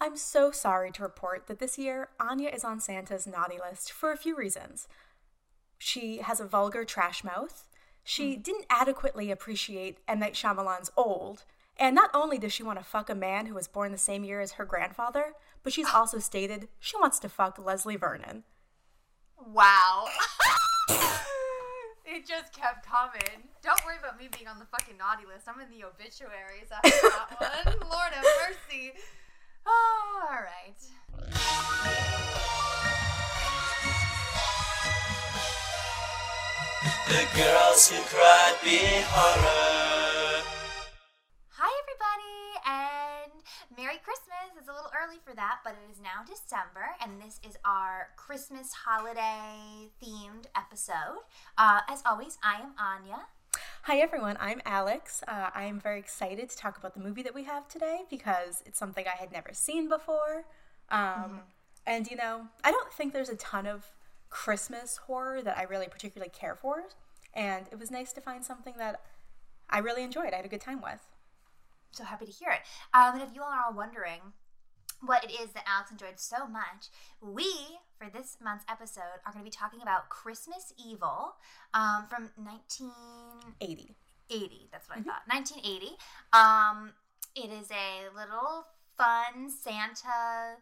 I'm so sorry to report that this year Aine is on Santa's naughty list for a few reasons. She has a vulgar trash mouth. She hmm. didn't adequately appreciate M. Night Shyamalan's Old. And not only does she want to fuck a man who was born the same year as her grandfather, but she's also stated she wants to fuck Leslie Vernon. Wow. it just kept coming. Don't worry about me being on the fucking naughty list. I'm in the obituaries after that one. Lord have mercy. Oh, all right. The girls who cried B horror. Hi, everybody, and Merry Christmas. It's a little early for that, but it is now December, and this is our Christmas holiday themed episode. Uh, as always, I am Aine. Hi everyone, I'm Alex. Uh, I am very excited to talk about the movie that we have today because it's something I had never seen before. Um, And you know, I don't think there's a ton of Christmas horror that I really particularly care for. And it was nice to find something that I really enjoyed. I had a good time with. So happy to hear it. Um, and if you all are all wondering what it is that Alex enjoyed so much, we, for this month's episode, are going to be talking about Christmas Evil um, from 1980. 80. That's what I thought. 1980. Um, it is a little fun Santa,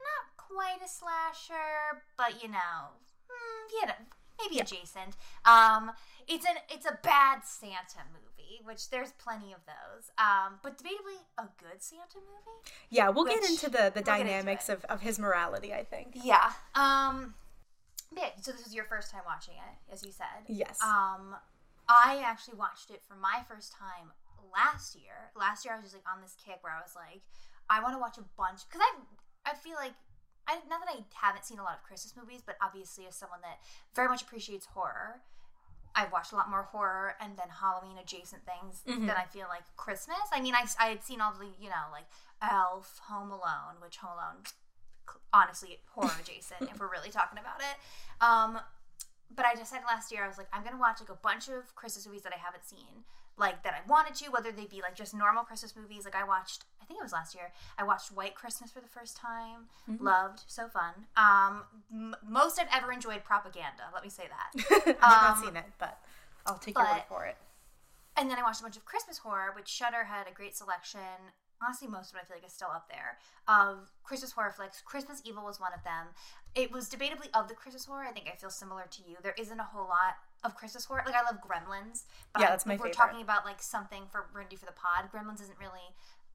not quite a slasher, but you know, hmm, you know maybe adjacent. Um, it's an it's a bad Santa movie, which there's plenty of those. Um, but debatably a good Santa movie. Yeah, we'll get into the, the we'll dynamics of, of his morality, I think. Yeah. Um. Yeah. So this was your first time watching it, as you said. Yes. Um, I actually watched it for my first time last year. Last year, I was just like on this kick where I was like, I want to watch a bunch because I I feel like I not that I haven't seen a lot of Christmas movies, but obviously as someone that very much appreciates horror. I've watched a lot more horror and then Halloween adjacent things than I feel like Christmas. I mean, I, I had seen all the, you know, like Elf, Home Alone, which Home Alone, honestly, horror adjacent, if we're really talking about it. Um, but I decided last year I was like, I'm gonna watch like a bunch of Christmas movies that I haven't seen, like that I wanted to, whether they be like just normal Christmas movies. Like I watched, I think it was last year. I watched White Christmas for the first time. Loved, so fun. Um, m- most I've ever enjoyed propaganda. Let me say that. I've not seen it, but I'll take your word Um, for it. And then I watched a bunch of Christmas horror, which Shudder had a great selection. Honestly, most of it I feel like is still up there of Christmas horror flicks. Christmas Evil was one of them. It was debatably of the Christmas horror. I think I feel similar to you. There isn't a whole lot of Christmas horror. Like I love Gremlins, but Yeah, that's my if we're talking about like something for we're gonna do for the pod. Gremlins isn't really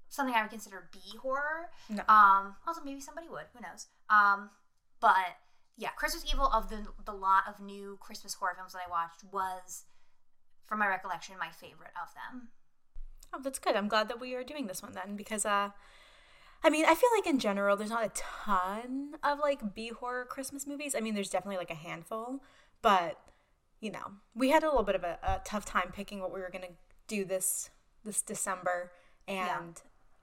something I would consider B horror. No. Um, also maybe somebody would. Who knows? Um, but yeah, Christmas Evil of the the lot of new Christmas horror films that I watched was, from my recollection, my favorite of them. Oh, that's good. I'm glad that we are doing this one then because uh I mean, I feel like in general there's not a ton of like B horror Christmas movies. I mean, there's definitely like a handful, but you know, we had a little bit of a, a tough time picking what we were going to do this this December and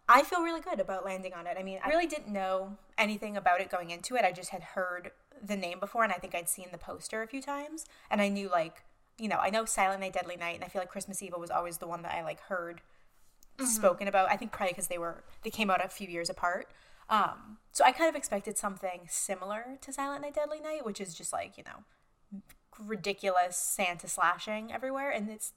I feel really good about landing on it. I mean, I really didn't know anything about it going into it. I just had heard the name before and I think I'd seen the poster a few times and I knew like, you know, I know Silent Night Deadly Night and I feel like Christmas Evil was always the one that I like heard spoken about. I think probably because they were they came out a few years apart. Um, so I kind of expected something similar to Silent Night Deadly Night, which is just like you know ridiculous Santa slashing everywhere, and it's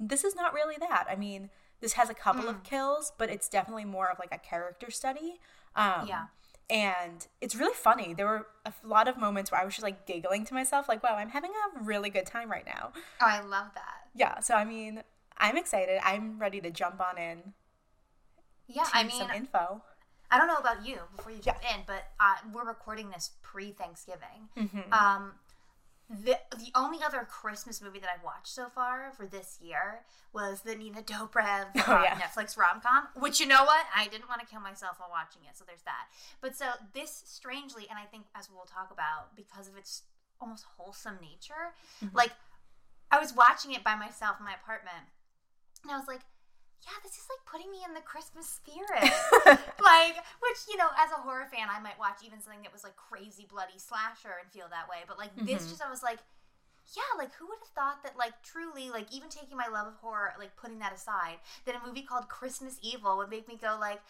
this is not really that. I mean, this has a couple of kills, but it's definitely more of like a character study. Um, Yeah. And it's really funny. There were a lot of moments where I was just like giggling to myself, like, wow, I'm having a really good time right now. Oh, I love that. Yeah. So, I mean, I'm excited. I'm ready to jump on in Yeah, I mean, some info. I don't know about you before you jump in, but uh, we're recording this pre Thanksgiving. Um, the the only other Christmas movie that I've watched so far for this year was the Nina Dobrev uh, Oh, yeah. Netflix rom com. Which you know what, I didn't want to kill myself while watching it, so there's that. But so this strangely, and I think as we'll talk about, because of its almost wholesome nature, like I was watching it by myself in my apartment, and I was like, yeah, this is like putting me in the Christmas spirit. like, which, you know, as a horror fan, I might watch even something that was like crazy bloody slasher and feel that way. But like this mm-hmm. just I was like, yeah, like who would have thought that like truly, like even taking my love of horror, like putting that aside, that a movie called Christmas Evil would make me go like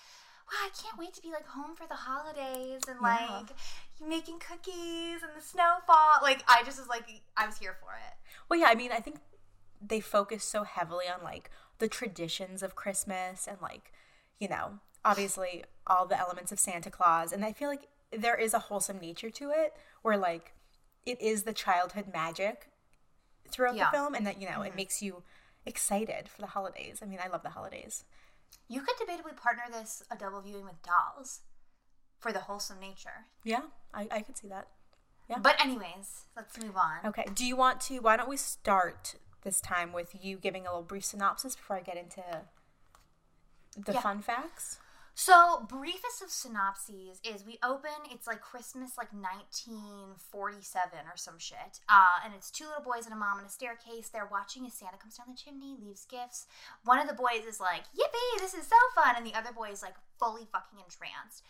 wow, I can't wait to be like home for the holidays and Yeah. like making cookies and the snowfall. Like I just was like I was here for it. Well, yeah, I mean, I think they focus so heavily on like the traditions of Christmas and like, you know, obviously all the elements of Santa Claus. And I feel like there is a wholesome nature to it where like it is the childhood magic throughout Yeah. the film and that, you know, it mm-hmm. makes you excited for the holidays. I mean, I love the holidays. You could debatably partner this a double viewing with dolls for the wholesome nature. Yeah, I, I could see that. Yeah. But anyways, let's move on. Okay. Do you want to? Why don't we start this time with you giving a little brief synopsis before I get into the Yeah. fun facts? So, briefest of synopses is we open, it's like Christmas, like 1947 or some shit. Uh, and it's two little boys and a mom in a staircase. They're watching as Santa comes down the chimney, leaves gifts. One of the boys is like, Yippee, this is so fun. And the other boy is like fully fucking entranced.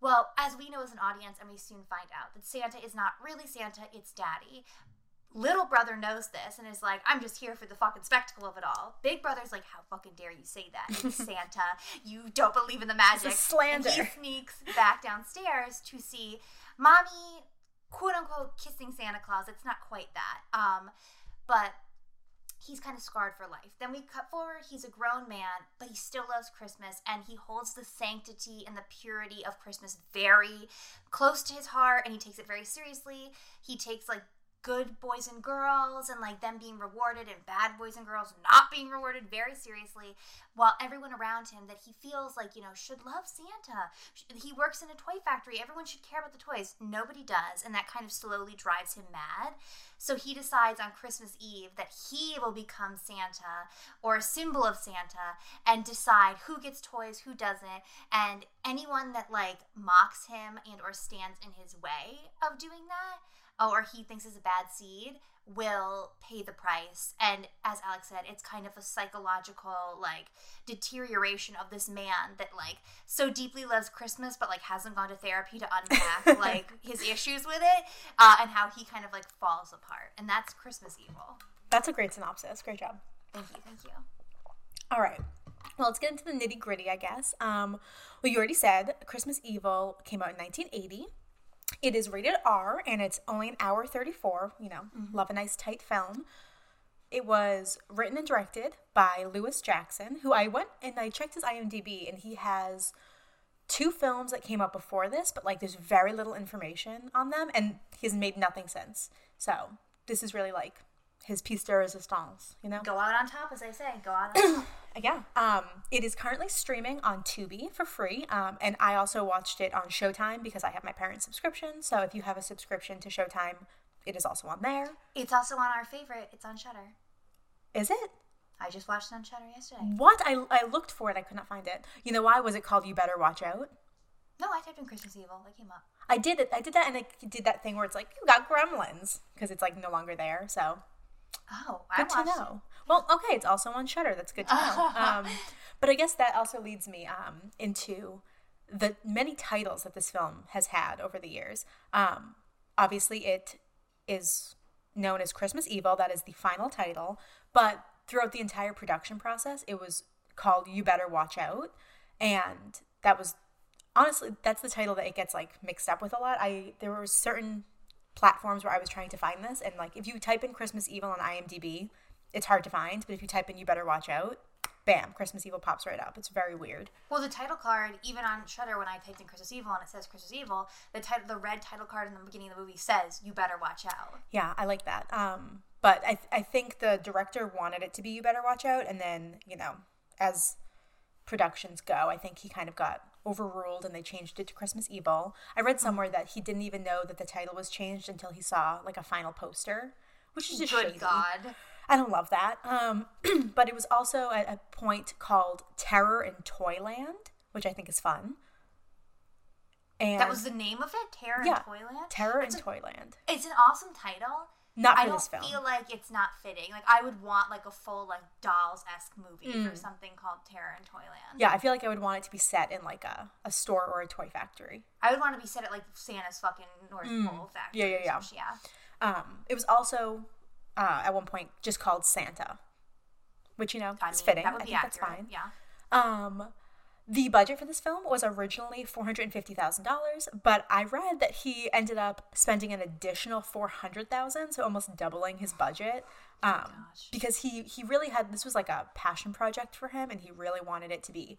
Well, as we know as an audience, and we soon find out that Santa is not really Santa, it's Daddy. Little brother knows this and is like, I'm just here for the fucking spectacle of it all. Big brother's like, How fucking dare you say that? It's Santa. You don't believe in the magic. It's slander. And he sneaks back downstairs to see mommy, quote unquote, kissing Santa Claus. It's not quite that. Um, but he's kind of scarred for life. Then we cut forward, he's a grown man, but he still loves Christmas and he holds the sanctity and the purity of Christmas very close to his heart and he takes it very seriously. He takes like good boys and girls and like them being rewarded and bad boys and girls not being rewarded very seriously while everyone around him that he feels like you know should love santa. He works in a toy factory. Everyone should care about the toys. Nobody does. And that kind of slowly drives him mad. So he decides on christmas eve that he will become santa or a symbol of santa and decide who gets toys who doesn't. And anyone that like mocks him and or stands in his way of doing that or he thinks is a bad seed will pay the price and as alex said it's kind of a psychological like deterioration of this man that like so deeply loves christmas but like hasn't gone to therapy to unpack like his issues with it uh, and how he kind of like falls apart and that's christmas evil That's a great synopsis. Great job. thank you thank you All right. Well, let's get into the nitty gritty, I guess. Um, well, you already said Christmas Evil came out in 1980. It is rated R and it's only an hour 34. You know, mm-hmm. love a nice tight film. It was written and directed by Lewis Jackson, who I went and I checked his IMDb and he has two films that came out before this, but like there's very little information on them and he's made nothing since. So this is really like his piece de resistance, you know? go out on top as i say go out on top Yeah. Um, it is currently streaming on Tubi for free. Um, and I also watched it on Showtime because I have my parents' subscription. So if you have a subscription to Showtime, it is also on there. it's also on our favorite it's on Shudder Is it? i just watched it on Shudder yesterday What? I, I looked for it. I could not find it. You know why? Was it called You Better Watch Out? no i typed in christmas evil it came up I did it. I did that and I did that thing where it's like, you got gremlins because it's like no longer there. So oh i good to know. it. Well, okay, it's also on Shudder. That's good to know. um, but I guess that also leads me um, into the many titles that this film has had over the years. Um, obviously, it is known as Christmas Evil. That is the final title. But throughout the entire production process, it was called You Better Watch Out, and that was honestly that's the title that it gets like mixed up with a lot. I there were certain platforms where I was trying to find this, and like if you type in Christmas Evil on IMDb, it's hard to find. But if you type in "You Better Watch Out," bam, Christmas Evil pops right up. It's very weird. Well, the title card, even on Shudder, when I typed in Christmas Evil and it says Christmas Evil, the title, the red title card in the beginning of the movie says, "You better watch out." Yeah, I like that. Um, but I I think the director wanted it to be "You Better Watch Out," and then you know, as productions go, I think he kind of got overruled and they changed it to Christmas Evil. I read somewhere that he didn't even know that the title was changed until he saw like a final poster, which is just Good shady. God! I don't love that. Um, but it was also at a point called Terror in Toyland, which I think is fun. And That was the name of it, Terror yeah, in Toyland. Terror in a- Toyland. It's an awesome title. Not I don't feel like it's not fitting. Like I would want like a full like dolls esque movie Mm. for something called Terror in Toyland. Yeah, I feel like I would want it to be set in like a, a store or a toy factory. I would want it to be set at like Santa's fucking North Pole factory. Mm. Yeah, yeah, yeah. shit, yeah. Um, it was also uh, at one point just called Santa, which you know I is mean, fitting. That would I be think that's fine. Yeah. Um, The budget for this film was originally $450,000, but I read that he ended up spending an additional 400,000, so almost doubling his budget. Um, because he he really had this was like a passion project for him and he really wanted it to be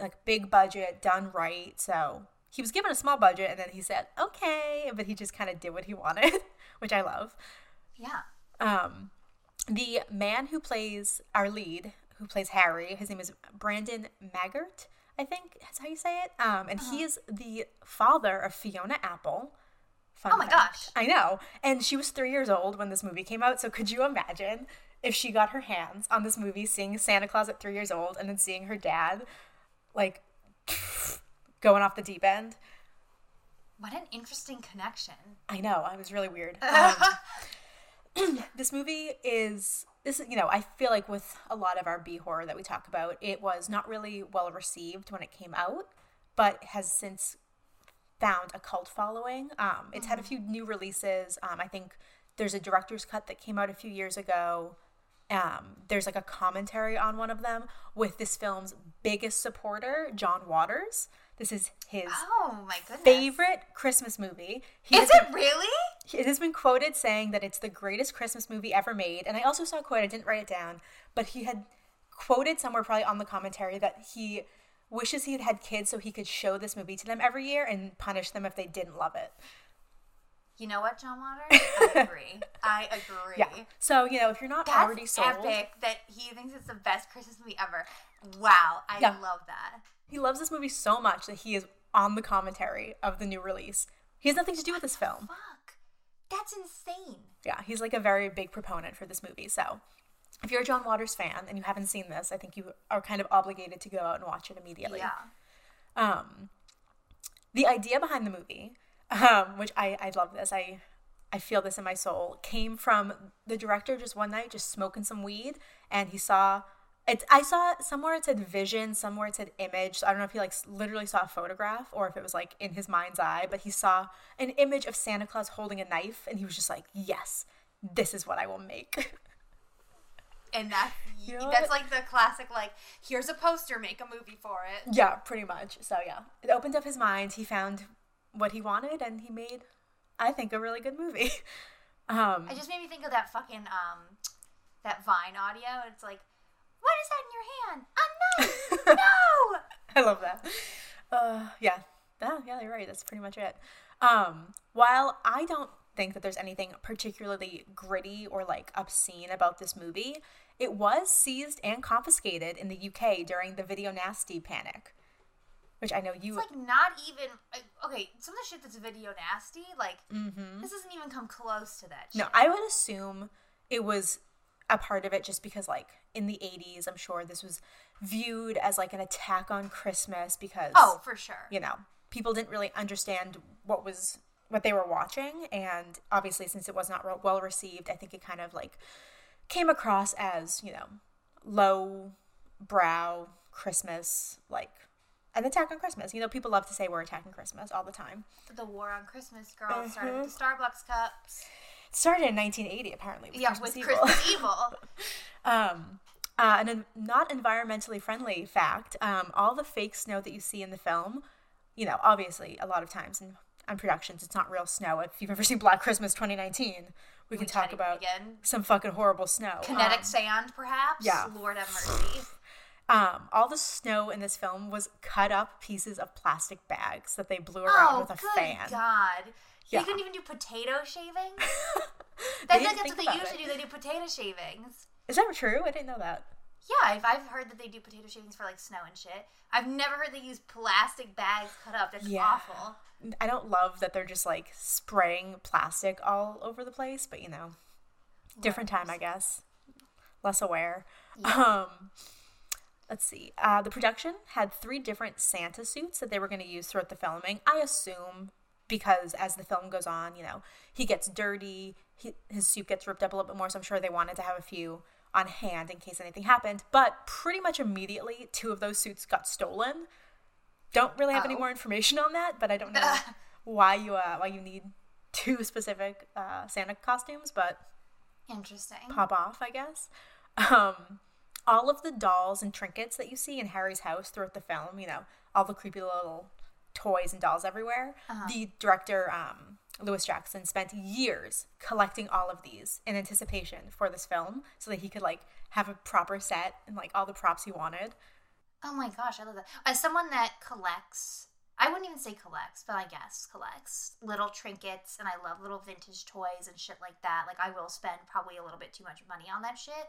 like big budget, done right. So, he was given a small budget and then he said, "Okay," but he just kind of did what he wanted, which I love. Yeah. Um, the man who plays our lead, who plays Harry, his name is Brandon Maggart, I think that's how you say it. Um, and he is the father of Fiona Apple. Fun Oh my fact. gosh. I know. And she was three years old when this movie came out. So could you imagine if she got her hands on this movie, seeing Santa Claus at three years old, and then seeing her dad, like, going off the deep end? What an interesting connection. I know. I was really weird. Um, this movie is this is you know I feel like with a lot of our B horror that we talk about, it was not really well received when it came out, but has since found a cult following. Um, it's had a few new releases. Um, I think there's a director's cut that came out a few years ago. Um, there's like a commentary on one of them with this film's biggest supporter, John Waters. This is his Oh my goodness. favorite Christmas movie. He Is it really? it has been quoted saying that it's the greatest Christmas movie ever made. And I also saw a quote, I didn't write it down, but he had quoted somewhere probably on the commentary that he wishes he had had kids so he could show this movie to them every year and punish them if they didn't love it. You know what, John Waters? I agree. I agree. Yeah. So, you know, if you're not That's already sold, epic that he thinks it's the best Christmas movie ever. Wow. I Yeah. love that. He loves this movie so much that he is on the commentary of the new release. He has nothing to do with this film. Fuck. That's insane. yeah, he's like a very big proponent for this movie. So, if you're a John Waters fan and you haven't seen this, I think you are kind of obligated to go out and watch it immediately. Yeah. Um, the idea behind the movie, um, which I I love this. I I feel this in my soul. Came from the director just one night just smoking some weed, and he saw. It's, I saw somewhere it said vision, somewhere it said image. So I don't know if he like literally saw a photograph or if it was like in his mind's eye, but he saw an image of Santa Claus holding a knife, and he was just like, "Yes, this is what I will make." And that's You know that's like the classic like here's a poster, make a movie for it. Yeah, pretty much. So yeah, it opened up his mind. He found what he wanted, and he made, I think, a really good movie. Um, It just made me think of that fucking um that Vine audio. It's like, what is that in your hand? A knife. no. I love that. Uh, yeah, oh, yeah, you're right. That's pretty much it. Um, while I don't think that there's anything particularly gritty or like obscene about this movie, it was seized and confiscated in the UK during the Video Nasty panic, which I know you. It's like not even like, okay. Some of the shit that's video nasty, like this doesn't even come close to that. Shit. No, I would assume it was a part of it just because, like, in the 80s, I'm sure this was viewed as like an attack on Christmas because, Oh, for sure. you know, people didn't really understand what was what they were watching. And obviously, since it was not well received, I think it kind of like came across as, you know, low brow Christmas, like an attack on Christmas. You know, people love to say we're attacking Christmas all the time. The war on Christmas, girl, it started Mm-hmm. with the Starbucks cups. Started in 1980, apparently. With Yeah, Christmas with Evil. Christmas Evil. Um, uh, and a not environmentally friendly fact: um, all the fake snow that you see in the film, you know, obviously a lot of times in on productions, it's not real snow. If you've ever seen Black Christmas 2019, we can talk about begin. some fucking horrible snow. Kinetic Um, sand, perhaps. yeah. Lord have mercy. um, all the snow in this film was cut up pieces of plastic bags that they blew around Oh, with a fan. Oh, good fan. God. Yeah. They couldn't even do potato shavings. That's like that's what they usually it. do. They do potato shavings. Is that true? I didn't know that. Yeah, I've, I've heard that they do potato shavings for like snow and shit. I've never heard they use plastic bags cut up. That's Yeah. awful. I don't love that they're just like spraying plastic all over the place, but you know, different time, I guess. Less aware. Um, let's see. Uh, the production had three different Santa suits that they were going to use throughout the filming. I assume because as the film goes on, you know, he gets dirty, he, his suit gets ripped up a little bit more. So I'm sure they wanted to have a few on hand in case anything happened. But pretty much immediately, two of those suits got stolen don't really have any Oh. more information on that, but I don't know why you uh, why you need two specific uh, Santa costumes, but Interesting. pop off, I guess. Um, all of the dolls and trinkets that you see in Harry's house throughout the film, you know, all the creepy little toys and dolls everywhere. The director, um, Lewis Jackson, spent years collecting all of these in anticipation for this film so that he could like have a proper set and like all the props he wanted. Oh my gosh, I love that. As someone that collects, I wouldn't even say collects, but I guess collects little trinkets, and I love little vintage toys and shit like that. Like I will spend probably a little bit too much money on that shit.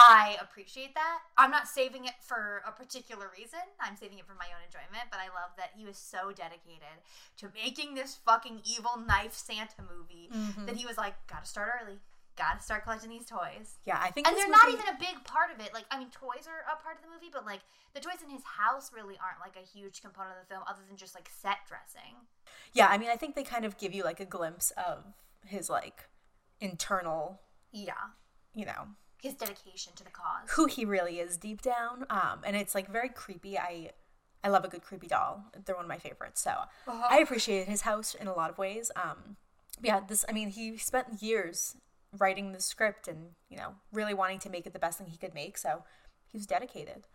I appreciate that. I'm not saving it for a particular reason. I'm saving it for my own enjoyment. But I love that he was so dedicated to making this fucking evil knife Santa movie mm-hmm. that he was like, gotta start early. Gotta start collecting these toys. Yeah, I think And they're not even a big part of it. Like, I mean, toys are a part of the movie, but like the toys in his house really aren't like a huge component of the film, other than just like set dressing. Yeah, I mean, I think they kind of give you like a glimpse of his like internal, Yeah, you know, his dedication to the cause. who he really is deep down. Um, and it's like very creepy. I I love a good creepy doll. They're one of my favorites. So I appreciated his house in a lot of ways. Um, yeah, this. I mean, he spent years writing the script and you know really wanting to make it the best thing he could make. So he was dedicated.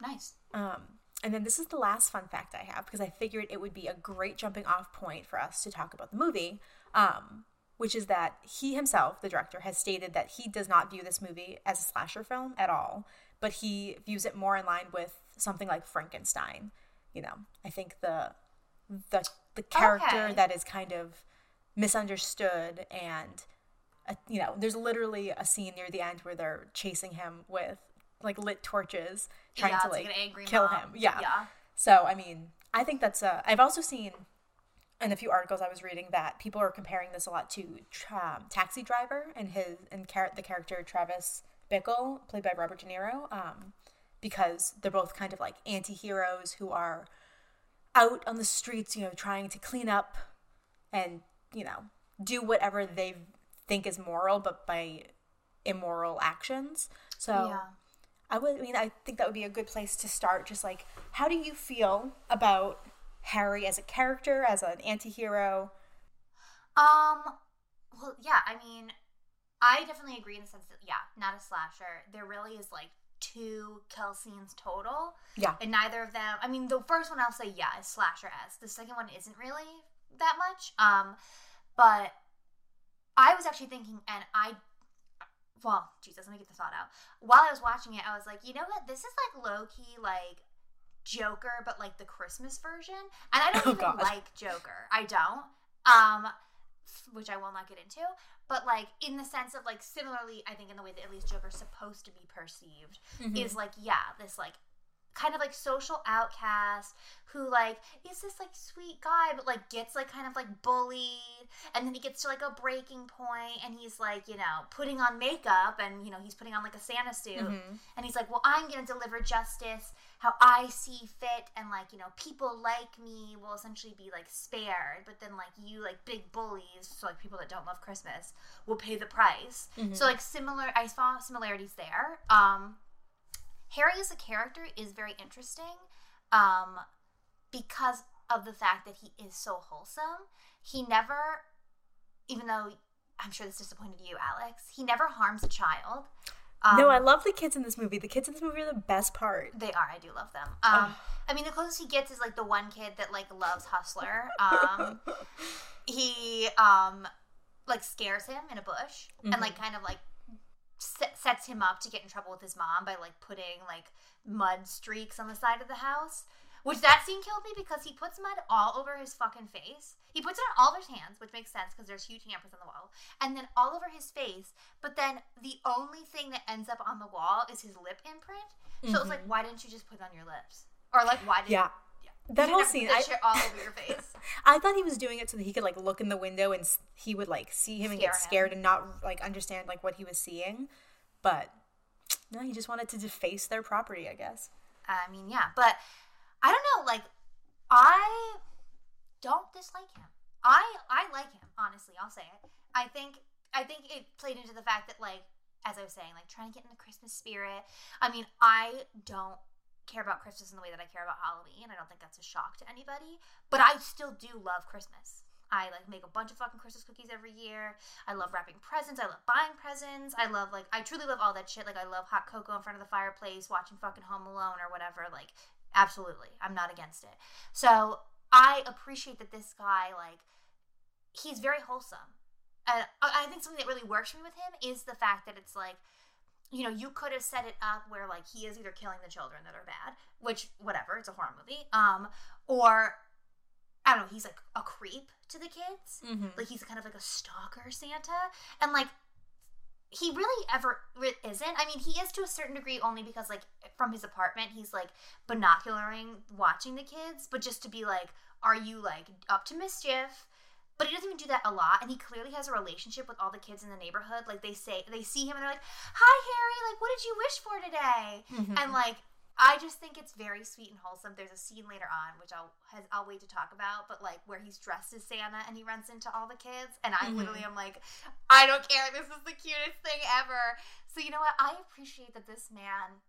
Nice. Um, and then this is the last fun fact I have because I figured it would be a great jumping off point for us to talk about the movie, um, which is that he himself, the director, has stated that he does not view this movie as a slasher film at all, but he views it more in line with something like Frankenstein. You know, I think the the the character Okay. that is kind of misunderstood and uh, you know, there's literally a scene near the end where they're chasing him with like lit torches, trying yeah, to like, like kill mom. him. Yeah. Yeah. So I mean, I think that's a. I've also seen in a few articles I was reading that people are comparing this a lot to um, Taxi Driver and his and char- the character Travis Bickle, played by Robert De Niro, um, because they're both kind of like anti-heroes who are out on the streets, you know, trying to clean up and you know do whatever they think is moral, but by immoral actions. So. Yeah. I would I mean I think that would be a good place to start. Just like how do you feel about Harry as a character, as an anti-hero? Um. Well, yeah. I mean, I definitely agree in the sense that yeah, not a slasher. There really is like two kill scenes total, Yeah. and neither of them. I mean, the first one I'll say yeah is slasher s. The second one isn't really that much. Um, but I was actually thinking, and I. Well, Jesus, let me get the thought out. While I was watching it, I was like, you know what? This is like low key, like Joker, but like the Christmas version. And I don't Oh, even God. like Joker. I don't. Um, which I will not get into. But like in the sense of like similarly, I think in the way that at least Joker's supposed to be perceived is like yeah, this like kind of like social outcast who like is this like sweet guy but like gets like kind of like bullied and then he gets to like a breaking point and he's like you know putting on makeup and you know he's putting on like a santa suit and he's like well i'm gonna deliver justice how i see fit and like you know people like me will essentially be like spared but then like you like big bullies so like people that don't love christmas will pay the price. So like similar i saw similarities there um Harry as a character is very interesting um, because of the fact that he is so wholesome. He never, even though I'm sure this disappointed you, Alex, he never harms a child. Um, no, I love the kids in this movie. The kids in this movie are the best part. they are. I do love them. Um, I mean, the closest he gets is like the one kid that like loves Hustler. Um, he um, like scares him in a bush and like kind of like sets him up to get in trouble with his mom by like putting like mud streaks on the side of the house. Which that scene killed me because he puts mud all over his fucking face. He puts it on all of his hands, which makes sense because there's huge handprints on the wall, and then all over his face. But then the only thing that ends up on the wall is his lip imprint. So it's like, mm-hmm. why didn't you just put it on your lips? Or like, why did Yeah. yeah. That whole didn't have to scene, I- all over your face. I thought he was doing it so that he could like look in the window and he would like see him and Scare get him. scared and not like understand like what he was seeing. But no, he just wanted to deface their property, I guess. I mean, yeah, but I don't know. Like, I don't dislike him. I I like him. Honestly, I'll say it. I think I think it played into the fact that like as I was saying, like trying to get in the Christmas spirit. I mean, I don't care about Christmas in the way that I care about Halloween. I don't think that's a shock to anybody. But I still do love Christmas. I like make a bunch of fucking Christmas cookies every year. I love wrapping presents. I love buying presents. I love like I truly love all that shit. Like I love hot cocoa in front of the fireplace, watching fucking Home Alone or whatever. Like absolutely, I'm not against it. So I appreciate that this guy like he's very wholesome. And I think something that really works for me with him is the fact that it's like you know, you could have set it up where like he is either killing the children that are bad, which whatever, it's a horror movie, um, or I don't know, he's like a creep to the kids, Mhm. like he's kind of like a stalker Santa, and like he really ever isn't. I mean, he is to a certain degree only because like from his apartment, he's like binocularing, watching the kids, but just to be like, are you like up to mischief? But he doesn't even do that a lot, and he clearly has a relationship with all the kids in the neighborhood. Like they say, they see him and they're like, "Hi, Harry! Like, what did you wish for today?" Mhm. And like, I just think it's very sweet and wholesome. There's a scene later on which I'll has, I'll wait to talk about, but like where he's dressed as Santa and he runs into all the kids, and I Mhm. literally am like, I don't care. This is the cutest thing ever. So you know what? I appreciate that this man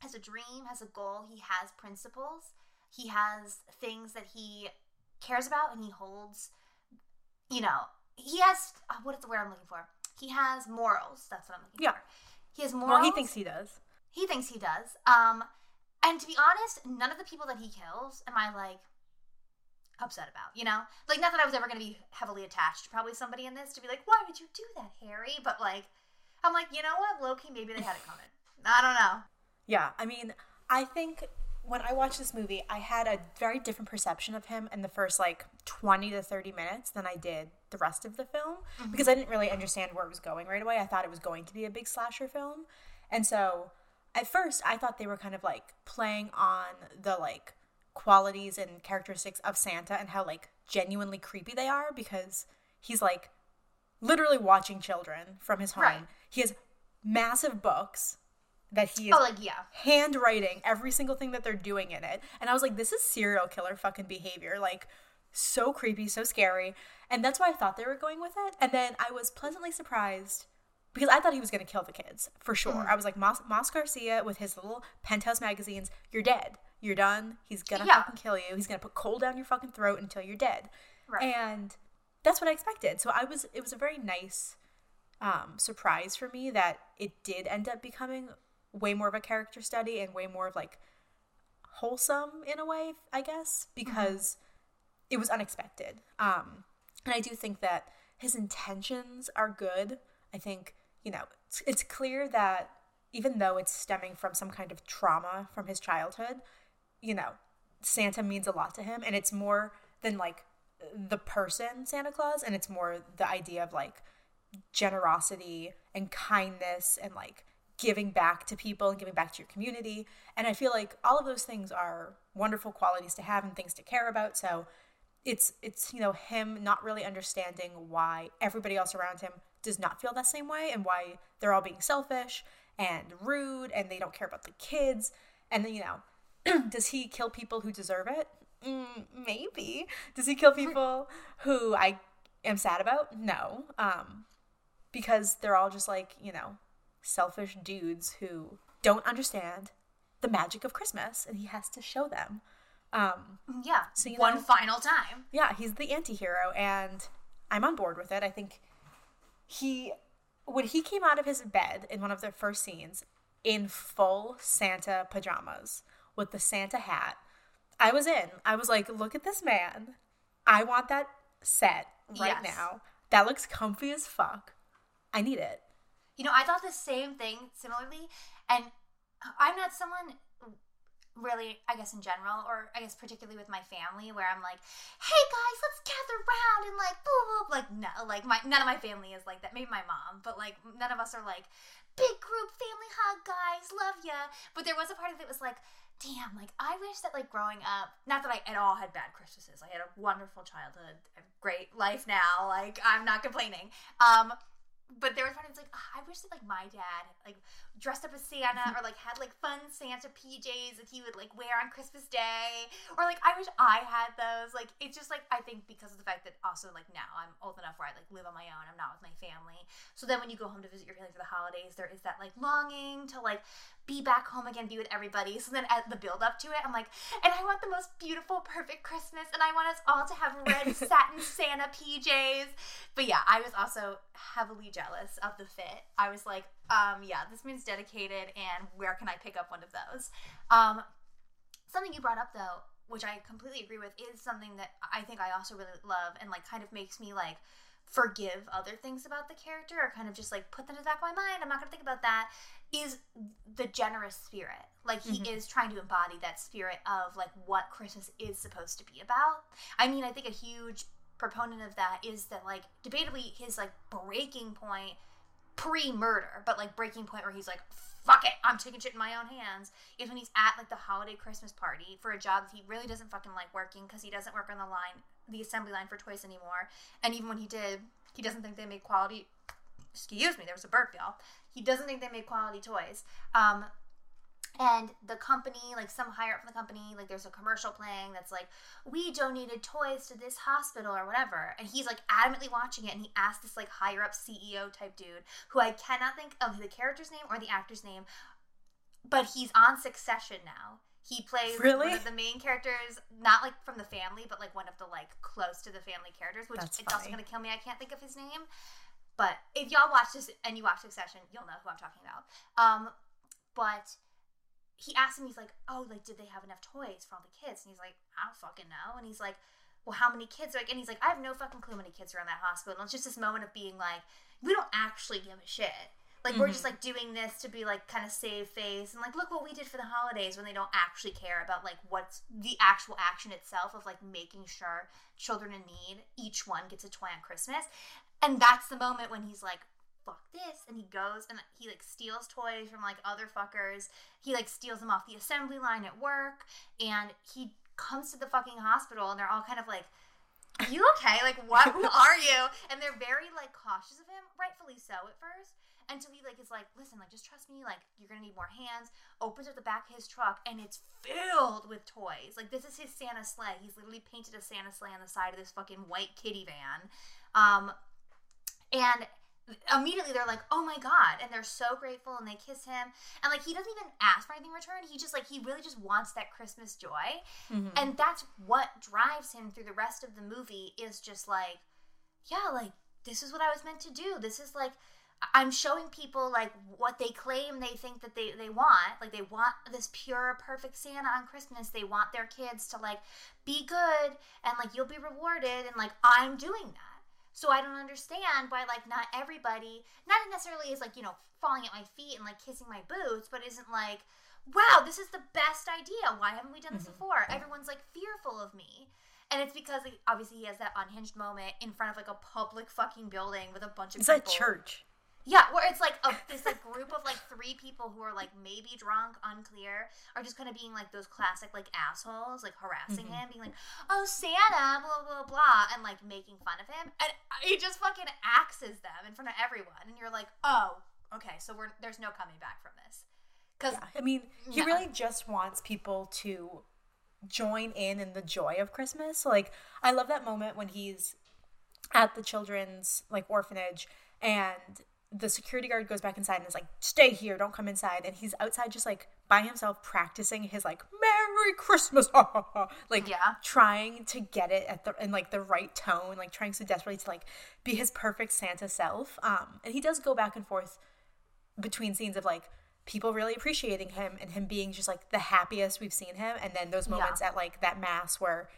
has a dream, has a goal. He has principles. He has things that he cares about, and he holds. You know, he has uh, what is the word I'm looking for? He has morals. That's what I'm looking Yeah. for. He has morals. Well, he thinks he does. He thinks he does. Um, and to be honest, none of the people that he kills am I like upset about. You know, like not that I was ever going to be heavily attached to probably somebody in this to be like, why would you do that, Harry? But like, I'm like, you know what, low key, maybe they had it coming. I don't know. Yeah, I mean, I think when I watched this movie, I had a very different perception of him in the first like 20 to 30 minutes than I did the rest of the film mm-hmm. because I didn't really understand where it was going right away. I thought it was going to be a big slasher film. And so at first, I thought they were kind of like playing on the like qualities and characteristics of Santa and how like genuinely creepy they are because he's like literally watching children from his home. Right. He has massive books that he is Oh, like yeah, handwriting every single thing that they're doing in it. And I was like, this is serial killer fucking behavior. Like, so creepy, so scary. And that's why I thought they were going with it. And then I was pleasantly surprised because I thought he was going to kill the kids for sure. I was like, Moss, Moss Garcia with his little penthouse magazines, you're dead. You're done. He's going to Yeah. fucking kill you. He's going to put coal down your fucking throat until you're dead. Right. And that's what I expected. So I was, it was a very nice um, surprise for me that it did end up becoming way more of a character study and way more of like wholesome in a way, I guess, because it was unexpected. Um, and I do think that his intentions are good. I think, you know, it's, it's clear that even though it's stemming from some kind of trauma from his childhood, you know, Santa means a lot to him. And it's more than like the person Santa Claus, and it's more the idea of like generosity and kindness and like giving back to people and giving back to your community. And I feel like all of those things are wonderful qualities to have and things to care about. So it's it's you know him not really understanding why everybody else around him does not feel that same way and why they're all being selfish and rude and they don't care about the kids. And then you know, does he kill people who deserve it? Mm, maybe. Does he kill people who I am sad about? No. Um, because they're all just like, you know, selfish dudes who don't understand the magic of Christmas and he has to show them. Um, yeah. So, you one know- final time. yeah, he's the anti-hero and I'm on board with it. I think he when he came out of his bed in one of the first scenes in full Santa pajamas with the Santa hat, I was in. I was like, look at this man. I want that set right Yes. now. That looks comfy as fuck. I need it. You know, I thought the same thing similarly, and I'm not someone really, I guess in general, or I guess particularly with my family, where I'm like, "Hey guys, let's gather around and like, blah, blah, blah." like no, like my none of my family is like that. Maybe my mom, but like none of us are like big group family hug, guys, love ya. But there was a part of it was like. Damn, like I wish that like growing up, not that I at all had bad Christmases. I had a wonderful childhood, a great life now. Like I'm not complaining. Um, but there was one who's like, "Ah, I wish that like my dad like dressed up as Santa or like had like fun Santa PJs that he would like wear on Christmas Day, or like I wish I had those. Like it's just like I think because of the fact that also like now I'm old enough where I like live on my own. I'm not with my family. So then when you go home to visit your family for the holidays, there is that like longing to like be back home again, be with everybody. So then at the build up to it, I'm like, and I want the most beautiful, perfect Christmas, and I want us all to have red satin Santa PJs. But yeah, I was also heavily jealous of the fit. I was like, um, yeah, this means dedicated, and where can I pick up one of those? Um, something you brought up though, which I completely agree with, is something that I think I also really love, and like kind of makes me like forgive other things about the character or kind of just like put them in the back of my mind. I'm not going to think about that. Is the generous spirit. Like he is trying to embody that spirit of like what Christmas is supposed to be about. I mean, I think a huge proponent of that is that like debatably his like breaking point pre-murder, but like breaking point where he's like, "Fuck it, I'm taking shit in my own hands." Is when he's at like the holiday Christmas party for a job that he really doesn't fucking like working because he doesn't work on the line, the assembly line for toys anymore. And even when he did, he doesn't think they made quality. Excuse me, there was a burp, y'all. He doesn't think they made quality toys. Um, and the company like some higher up from the company like there's a commercial playing that's like we donated toys to this hospital or whatever. And he's like adamantly watching it and he asked this like higher up ceo type dude who i cannot think of the character's name or the actor's name but he's on succession now. He plays Really? one of the main characters not like from the family but like one of the like close to the family characters which That's it's also going to kill me. I can't think of his name. But if y'all watch this and you watch succession you'll know who i'm talking about. Um but he asked him, he's like, oh, like, did they have enough toys for all the kids? And he's like, I don't fucking know. And he's like, well, how many kids? Like, and he's like, I have no fucking clue how many kids are in that hospital. And it's just this moment of being like, we don't actually give a shit. Like, we're just mm-hmm. like doing this to be like kind of save face and like, look what we did for the holidays when they don't actually care about like what's the actual action itself of like making sure children in need, each one gets a toy on Christmas. And that's the moment when he's like, fuck this and he goes and he like steals toys from like other fuckers. He like steals them off the assembly line at work and he comes to the fucking hospital and they're all kind of like are you okay? Like what? Who are you? And they're very like cautious of him rightfully so at first until he like is like listen like just trust me like you're gonna need more hands. Opens up the back of his truck and it's filled with toys. Like this is his santa sleigh. He's literally painted a santa sleigh on the side of this fucking white kitty van. Um and immediately they're like, "Oh my god!" and they're so grateful and they kiss him and like he doesn't even ask for anything in return. He just like he really just wants that Christmas joy, mm-hmm. and that's what drives him through the rest of the movie. Is just like, yeah, like this is what I was meant to do. This is like. I'm showing people like what they claim they think that they, they want. Like they want this pure, perfect Santa on Christmas. They want their kids to like be good and like you'll be rewarded and like I'm doing that. So I don't understand why like not everybody, not necessarily is like, you know, falling at my feet and like kissing my boots, but isn't like, wow, this is the best idea. Why haven't we done this mm-hmm. before? Everyone's like fearful of me. And it's because like, obviously he has that unhinged moment in front of like a public fucking building with a bunch of It's a church. Yeah, where it's like a this like group of like three people who are like maybe drunk, unclear, are just kind of being like those classic like assholes, like harassing mm-hmm. him, being like, "Oh Santa," blah blah blah, and like making fun of him, and he just fucking axes them in front of everyone, and you're like, "Oh, okay, so we're there's no coming back from this," because I mean, he No. really just wants people to join in in the joy of Christmas. Like, I love that moment when he's at the children's like orphanage and the security guard goes back inside and is like, "Stay here, don't come inside." And he's outside just like by himself practicing his like "Merry Christmas," like Yeah. trying to get it at the in like the right tone, like trying so desperately to like be his perfect Santa self. Um, and he does go back and forth between scenes of like people really appreciating him and him being just like the happiest we've seen him and then those moments at like that mass where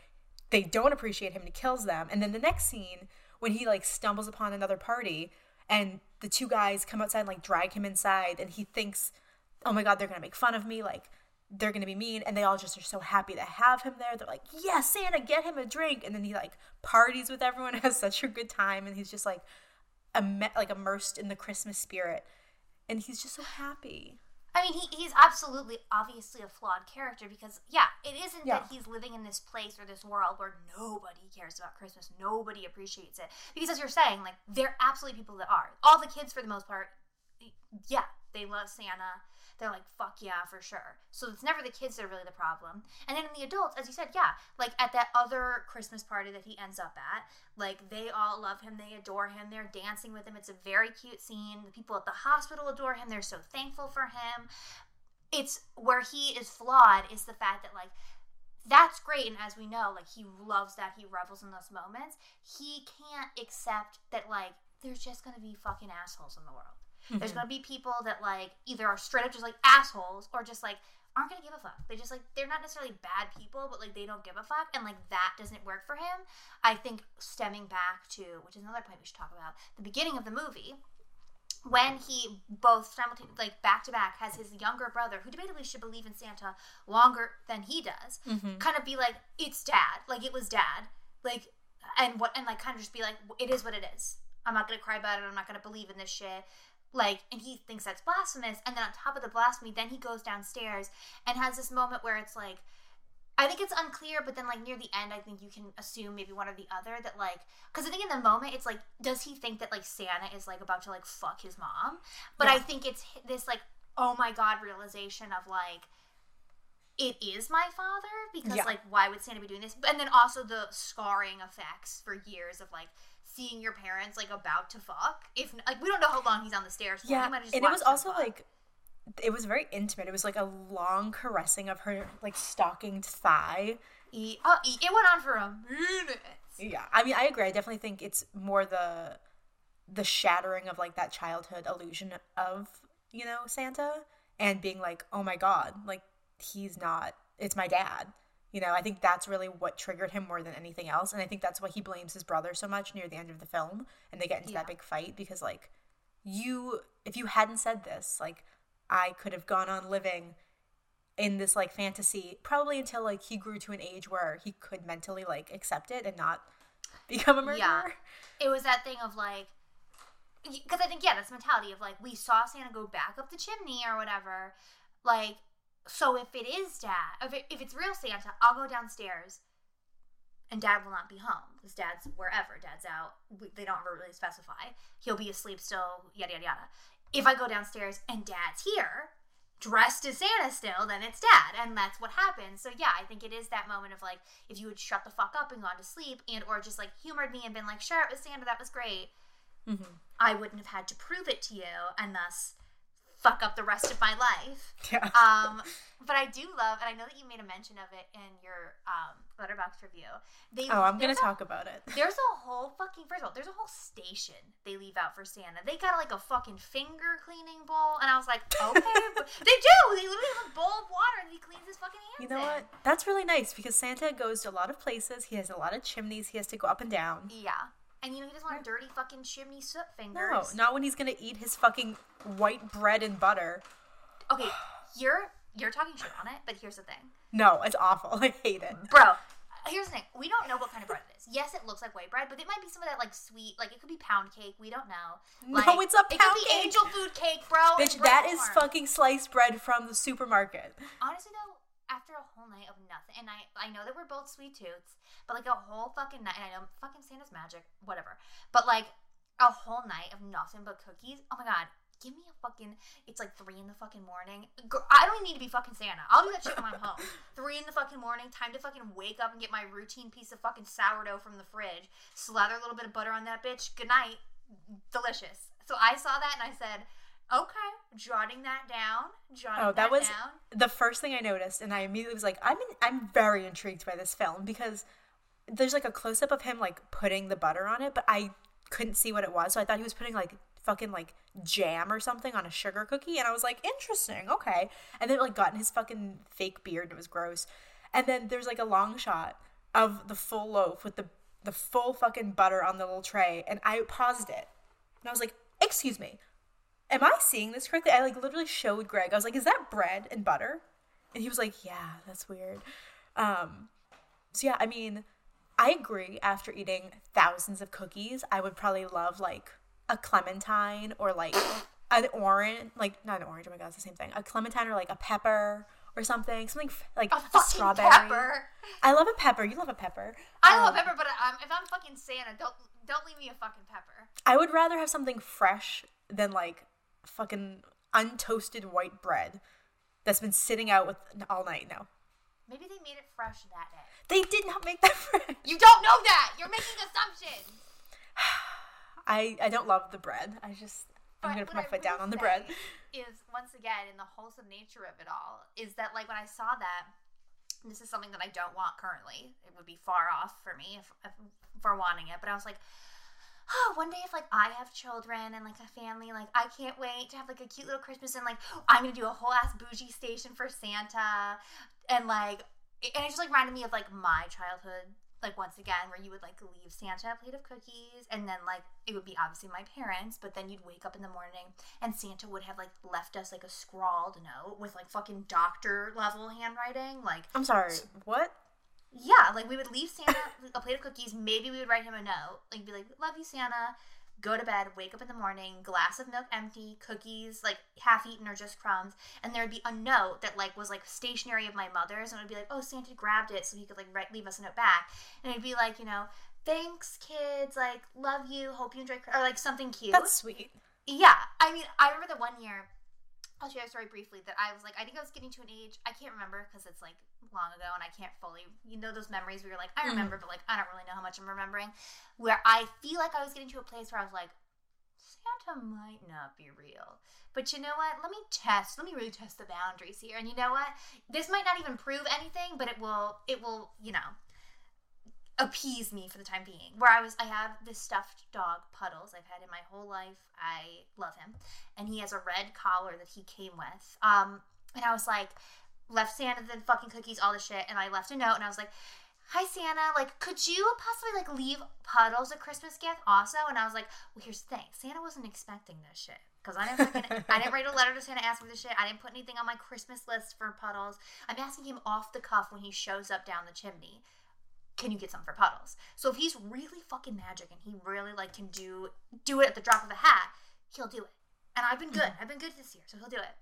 they don't appreciate him and he kills them and then the next scene when he like stumbles upon another party and the two guys come outside and like drag him inside and he thinks oh my god they're gonna make fun of me like they're gonna be mean and they all just are so happy to have him there. They're like yes santa get him a drink and then he like parties with everyone has such a good time and he's just like like immersed in the christmas spirit and he's just so happy I mean, he, he's absolutely, obviously a flawed character because, yeah, it isn't Yeah. that he's living in this place or this world where nobody cares about Christmas, nobody appreciates it. Because, as you're saying, like, there are absolutely people that are. All the kids, for the most part, yeah, they love Santa. They're like, fuck yeah, for sure. So it's never the kids that are really the problem. And then in the adults, as you said, yeah, like at that other Christmas party that he ends up at, like they all love him, they adore him, they're dancing with him. It's a very cute scene. The people at the hospital adore him, they're so thankful for him. It's where he is flawed is the fact that, like, that's great. And as we know, like, he loves that, he revels in those moments. He can't accept that, like, there's just gonna be fucking assholes in the world. There's mm-hmm. gonna be people that like either are straight up just like assholes or just like aren't gonna give a fuck. They just like they're not necessarily bad people, but like they don't give a fuck, and like that doesn't work for him. I think stemming back to which is another point we should talk about the beginning of the movie when he both simultaneously like back to back has his younger brother who debatably should believe in Santa longer than he does mm-hmm. kind of be like it's dad. Like it was dad. Like and what and like kind of just be like it is what it is. I'm not gonna cry about it. I'm not gonna believe in this shit like and he thinks that's blasphemous and then on top of the blasphemy then he goes downstairs and has this moment where it's like I think it's unclear, but then like near the end, I think you can assume maybe one or the other that like because I think in the moment it's like does he think that like Santa is like about to like fuck his mom? But I think it's this like oh my god realization of like it is my father because Yeah. like why would Santa be doing this? And then also the scarring effects for years of like seeing your parents like about to fuck. If like we don't know how long he's on the stairs. For. Yeah, and it was also fuck. like it was very intimate. It was like a long caressing of her like stockinged thigh. E- oh, e- it went on for a minute. Yeah, I mean, I agree. I definitely think it's more the the shattering of like that childhood illusion of you know Santa and being like, oh my god, like he's not. It's my dad. You know, I think that's really what triggered him more than anything else, and I think that's why he blames his brother so much near the end of the film, and they get into Yeah. that big fight because like you, if you hadn't said this, like I could have gone on living in this like fantasy probably until like he grew to an age where he could mentally like accept it and not become a murderer. Yeah. it was that thing of like because i think yeah that's the mentality of like we saw santa go back up the chimney or whatever like so if it is dad if, it, if it's real santa i'll go downstairs and dad will not be home because dad's wherever dad's out we, they don't really specify he'll be asleep still yada yada yada if i go downstairs and dad's here dressed as Santa still, then it's dad, and that's what happens. So yeah, I think it is that moment of like, if you would shut the fuck up and gone to sleep, and or just like humored me and been like, sure, it was Santa, that was great. Mm-hmm. I wouldn't have had to prove it to you, and thus fuck up the rest of my life. Yeah. Um, but I do love, and I know that you made a mention of it in your um, Letterboxd review. They, oh, I'm gonna a- talk about it. there's a whole fucking first of all, there's a whole station they leave out for Santa. They got like a fucking finger cleaning bowl, and I was like, okay, they do. They literally have a bowl of water, and he cleans his fucking hands. You know in. what? That's really nice because Santa goes to a lot of places. He has a lot of chimneys. He has to go up and down. Yeah, and you know he doesn't want dirty fucking chimney soot fingers. No, not when he's gonna eat his fucking white bread and butter. Okay, you're you're talking shit on it, but here's the thing, No, it's awful. I hate it. bro. Here's the thing. We don't know what kind of bread it is. Yes, it looks like white bread, but it might be some of that like sweet, like it could be pound cake. We don't know. No, Like, it's a pound cake. It could be cake. angel food cake, bro. Bitch, that is form. fucking sliced bread from the supermarket. Honestly though, after a whole night of nothing, and I I know that we're both sweet tooths, but like a whole fucking night, and I know fucking Santa's magic, whatever. But like a whole night of nothing but cookies. Oh my god. Give me a fucking. It's like three in the fucking morning. Gr- I don't need to be fucking Santa. I'll do that shit when I'm home. Three in the fucking morning. Time to fucking wake up and get my routine piece of fucking sourdough from the fridge. Slather a little bit of butter on that bitch. Good night. Delicious. So I saw that and I said, okay, jotting that down. Jotting Oh, that was down. the first thing I noticed, and I immediately was like, I'm in, I'm very intrigued by this film because there's like a close up of him like putting the butter on it, but I couldn't see what it was, so I thought he was putting like fucking like jam or something on a sugar cookie, and I was like, interesting, okay. And then it like got in his fucking fake beard, and it was gross. And then there's like a long shot of the full loaf with the the full fucking butter on the little tray, and I paused it, and I was like, excuse me, am I seeing this correctly? I like literally showed Greg. I was like, is that bread and butter? And he was like, yeah, that's weird. Um, so yeah, I mean, I agree. After eating thousands of cookies, I would probably love like a clementine or like an orange, like not an orange. Oh my god, it's the same thing. A clementine or like a pepper or something, something f- like A a strawberry. pepper. I love a pepper. You love a pepper. I love Um, pepper, but um, if I'm fucking Santa, don't don't leave me a fucking pepper. I would rather have something fresh than like fucking untoasted white bread that's been sitting out with all night. No, Maybe they made it fresh that day. they did not make that fresh. You don't know that. You're making assumptions. I I don't love the bread. I just I'm gonna put my I foot down on the bread. Is once again in the wholesome nature of it all is that like when I saw that, this is something that I don't want currently. It would be far off for me if, if for wanting it. But I was like, oh, one day if like I have children and like a family, like I can't wait to have like a cute little Christmas and like I'm gonna do a whole ass bougie station for Santa, and like and it just like reminded me of like my childhood like once again where you would like leave santa a plate of cookies and then like it would be obviously my parents but then you'd wake up in the morning and santa would have like left us like a scrawled note with like fucking doctor level handwriting like I'm sorry. What? Yeah like we would leave santa a plate of cookies. Maybe we would write him a note. Like be like love you santa. Go to bed wake up in the morning glass of milk empty cookies like half eaten or just crumbs. And there would be a note that like was like stationary of my mother's. And it would be like oh santa grabbed it so he could like write, leave us a note back. And it'd be like you know thanks kids. Like love you. Hope you enjoy or like something cute. That's sweet. yeah. I mean i remember the one year I'll share a story briefly that I was like, I think I was getting to an age, I can't remember because it's like long ago and I can't fully, you know, those memories where you're like, I Mhm. remember, but like, I don't really know how much I'm remembering. Where I feel like I was getting to a place where I was like, Santa might not be real. But you know what? Let me test. Let me really test the boundaries here. And you know what? This might not even prove anything, but it will. It will. You know, appease me for the time being. Where I was, I have this stuffed dog, Puddles. I've had in my whole life. I love him, and he has a red collar that he came with. Um, and I was like, left Santa the fucking cookies, all the shit, and I left a note, and I was like. Hi Santa, like, could you possibly like leave Puddles a Christmas gift also? And I was like, well, here's the thing, Santa wasn't expecting this shit because I didn't fucking, I didn't write a letter to Santa asking for this shit. I didn't put anything on my Christmas list for Puddles. I'm asking him off the cuff when he shows up down the chimney can you get some for puddles so if he's really fucking magic and he really like can do do it at the drop of a hat he'll do it and i've been good mm-hmm. i've been good this year so he'll do it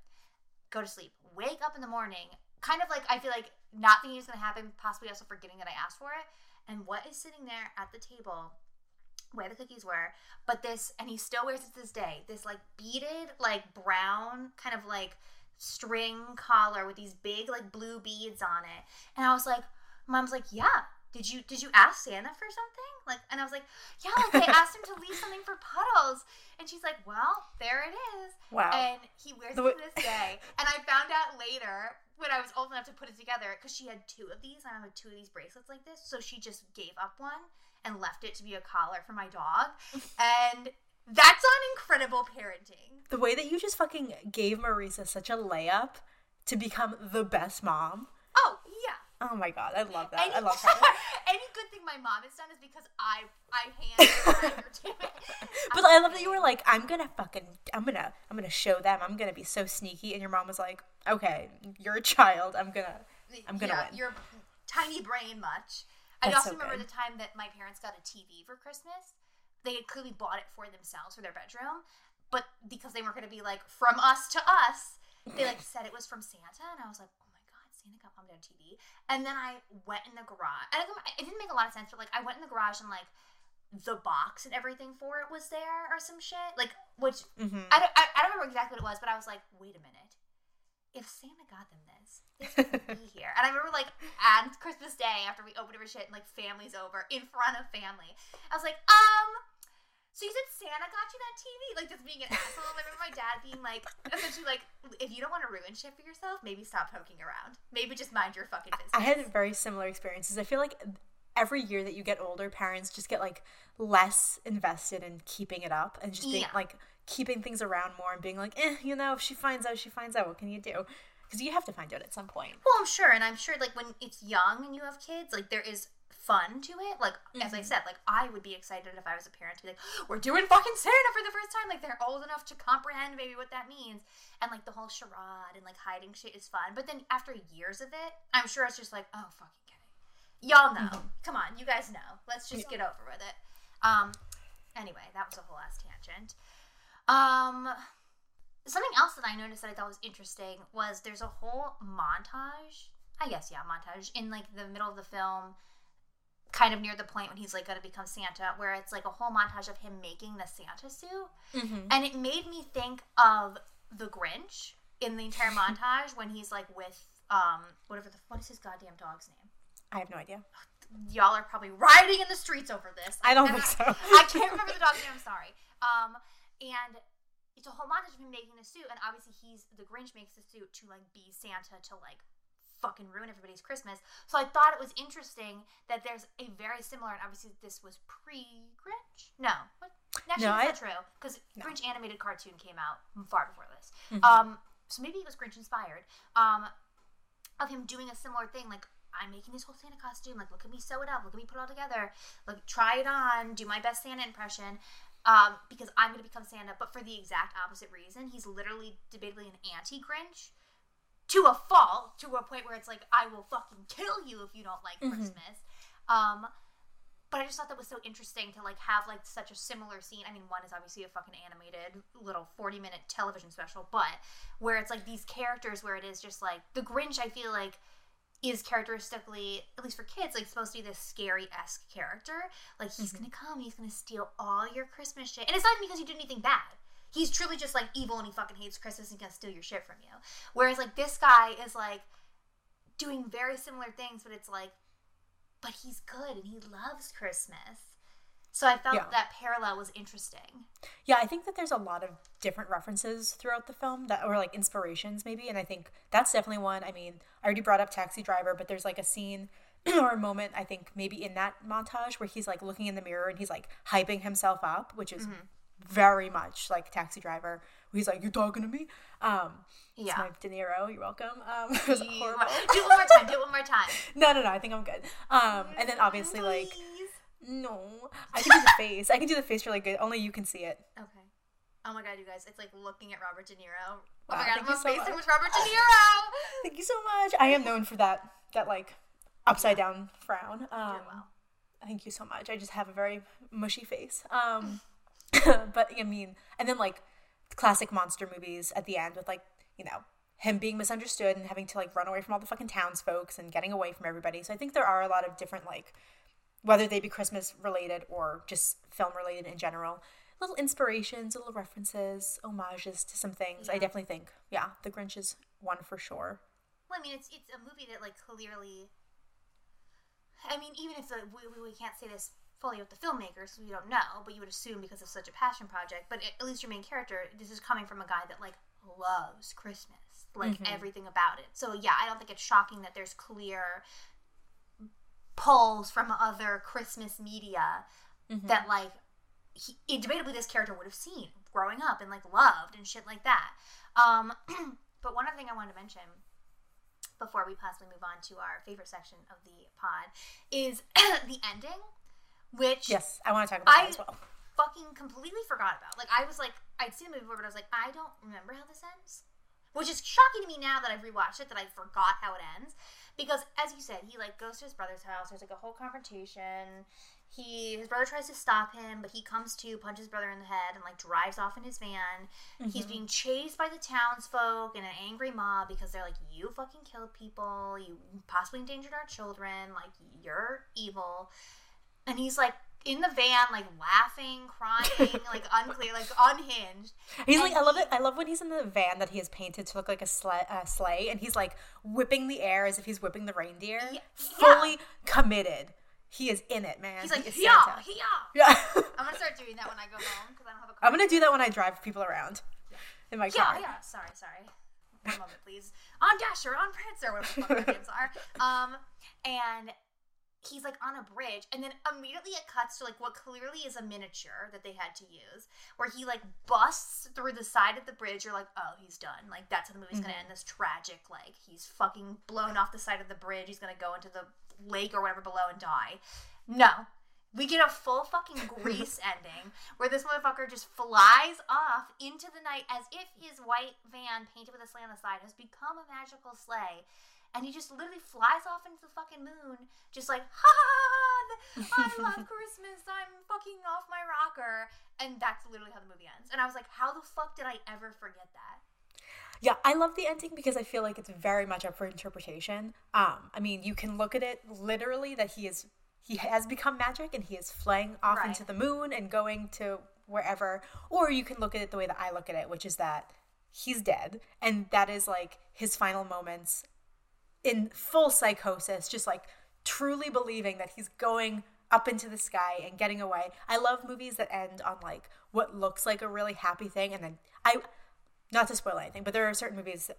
go to sleep wake up in the morning kind of like i feel like not thinking it's going to happen possibly also forgetting that i asked for it. And what is sitting there at the table where the cookies were but this and he still wears it to this day this like beaded like brown kind of like string collar with these big like blue beads on it. And i was like mom's like yeah did you did you ask santa for something? Like and i was like yeah like they asked him to leave something for puddles. And she's like well there it is. Wow. and he wears The it to this day. And i found out later when i was old enough to put it together because she had two of these and i had two of these bracelets like this. So she just gave up one and left it to be a collar for my dog. And that's on incredible parenting. The way that you just fucking gave Marisa such a layup to become the best mom. oh Oh my god, I love that. Any, I love her. any good thing my mom has done is because I I hand her to it. But I love that you were like, I'm gonna fucking, I'm gonna, I'm gonna show them. I'm gonna be so sneaky, and your mom was like, Okay, you're a child. I'm gonna, I'm gonna yeah, win. Your tiny brain much. I also so remember good. the time that my parents got a TV for Christmas. They had clearly bought it for themselves for their bedroom, but because they weren't to be like from us to us, they like said it was from Santa, and I was like, Santa got mom a TV. And then I went in the garage, and it didn't make a lot of sense, but like I went in the garage and like the box and everything for it was there or some shit, like which Mhm. I don't I, I don't remember exactly what it was, but I was like, wait a minute. If Santa got them this, this would be here. And I remember like on Christmas Day after we opened every shit and like family's over in front of family. I was like, um, so you said Santa got you that TV? Like just being an asshole. I remember my dad being like essentially like, if you don't want to ruin shit for yourself, maybe stop poking around. Maybe just mind your fucking business. I had very similar experiences. I feel like every year that you get older, parents just get like less invested in keeping it up and just being Yeah. like keeping things around more and being like, eh, you know, if she finds out, she finds out. What can you do? Because you have to find out at some point. Well, I'm sure, and I'm sure like when it's young and you have kids, like there is fun to it. Like as I said, like I would be excited if I was a parent to be like, we're doing fucking Santa for the first time. Like they're old enough to comprehend maybe what that means, and like the whole charade and like hiding shit is fun. But then after years of it, I'm sure it's just like, oh fucking it. Y'all know. Come on, you guys know. Let's just get over with it. Um. Anyway, that was a whole ass tangent. Um. something else that I noticed that I thought was interesting was there's a whole montage. I guess yeah, montage in like the middle of the film, kind of near the point when he's like going to become Santa, where it's like a whole montage of him making the Santa suit, Mm-hmm. and it made me think of the Grinch in the entire montage when he's like with um whatever the what is his goddamn dog's name. I have no idea. Y'all are probably rioting in the streets over this. I don't And think so. I can't remember the dog's name. I'm sorry. Um, and it's a whole montage of him making the suit, and obviously he's the Grinch makes the suit to like be Santa to like fucking ruin everybody's Christmas. So I thought it was interesting that there's a very similar, and obviously this was pre Grinch. No, what? Actually, No, that's I- not true because No. Grinch animated cartoon came out far before this. Mhm. Um, so maybe it was Grinch inspired. Um, of him doing a similar thing, like I'm making this whole Santa costume. Like, look at me sew it up. Look at me put it all together. Like, try it on. Do my best Santa impression. Um, because I'm gonna become Santa, but for the exact opposite reason. He's literally debatably an anti-Grinch to a fault, to a point where it's like, I will fucking kill you if you don't like Mhm. Christmas. Um, but I just thought that was so interesting to like have like such a similar scene. I mean, one is obviously a fucking animated little 40 minute television special, but where it's like these characters where it is just like the Grinch, I feel like is characteristically, at least for kids, like supposed to be this scary esque character. Like he's Mhm. gonna come, he's gonna steal all your Christmas shit. And it's not even because you did anything bad. He's truly just like evil and he fucking hates Christmas and gonna steal your shit from you. Whereas like this guy is like doing very similar things, but it's like, but he's good and he loves Christmas. So I felt Yeah. that parallel was interesting. Yeah, I think that there's a lot of different references throughout the film that or like inspirations maybe, and I think that's definitely one. I mean, I already brought up Taxi Driver, but there's like a scene or a moment I think maybe in that montage where he's like looking in the mirror and he's like hyping himself up, which is mm-hmm. Very much like Taxi Driver. He's like, you're talking to me?" Um, yeah. it's my De Niro. You're welcome. Um, it was horrible. do it one more time. Do it one more time. No, no, no. I think I'm good. Um, and then obviously like no, I can do the face. I can do the face really good. Only you can see it. Okay. Oh my god, you guys! It's like looking at Robert De Niro. Oh my god, thank I'm so facing with Robert De Niro. Thank you so much. I am known for that that like upside down frown. Um, well. Thank you so much. I just have a very mushy face. Um, but I mean, and then like classic monster movies at the end with like you know him being misunderstood and having to like run away from all the fucking townsfolks and getting away from everybody. So I think there are a lot of different like whether they be Christmas related or just film related in general. Little inspirations, little references, homages to some things. I definitely think, yeah, The Grinch is one for sure. Well, I mean, it's it's a movie that like clearly. I mean, even if the, we we can't say this fully with the filmmakers, so we don't know, but you would assume because it's such a passion project. But at least your main character, this is coming from a guy that like loves Christmas, like Mhm. everything about it. So yeah, I don't think it's shocking that there's clear pulls from other Christmas media Mhm. that like he, debatably this character would have seen growing up and like loved and shit like that. Um, but one other thing I wanted to mention before we possibly move on to our favorite section of the pod is the ending, which Yes, I want to talk about I- that as well. fucking completely forgot about. Like I was like I'd seen the movie before, but I was like I don't remember how this ends, which is shocking to me now that I've rewatched it that I forgot how it ends. Because as you said, he like goes to his brother's house. There's like a whole confrontation. He his brother tries to stop him, but he comes to punches his brother in the head and like drives off in his van. He's Mhm. being chased by the townsfolk and an angry mob because they're like, "You fucking killed people. You possibly endangered our children. Like you're evil." And he's like in the van, like laughing, crying, like unclear, like unhinged. He's and like, I love it. I love when he's in the van that he has painted to look like a sleigh, uh, sleigh, and he's like whipping the air as if he's whipping the reindeer. Yeah. Fully committed. He is in it, man. He's like, yeah, Santa. yeah. Yeah. I'm gonna start doing that when I go home because I don't have a car. I'm gonna do that when I drive people around in my Yeah, car. yeah. Sorry, sorry. One moment, please. On Dasher, on Prancer, whatever the fuck their names are. Um, and he's like on a bridge, and then immediately it cuts to like what clearly is a miniature that they had to use, where he like busts through the side of the bridge. You're like, oh, he's done. Like that's how the movie's gonna Mhm. end. This tragic, like he's fucking blown off the side of the bridge. He's gonna go into the lake or whatever below and die. No. We get a full fucking Grease ending where this motherfucker just flies off into the night as if his white van painted with a sleigh on the side has become a magical sleigh. And he just literally flies off into the fucking moon, just like, ha ha ha, ha, I love Christmas, I'm fucking off my rocker. And and that's literally how the movie ends. And I was like, how the fuck did I ever forget that? Yeah, I love the ending because I feel like it's very much up for interpretation. Um, I mean, you can look at it literally that he is he has become magic and he is flying off Right. into the moon and going to wherever, or you can look at it the way that I look at it, which is that he's dead and that is like his final moments in full psychosis, just like truly believing that he's going up into the sky and getting away. I love movies that end on like what looks like a really happy thing, and then I, not to spoil anything, but there are certain movies.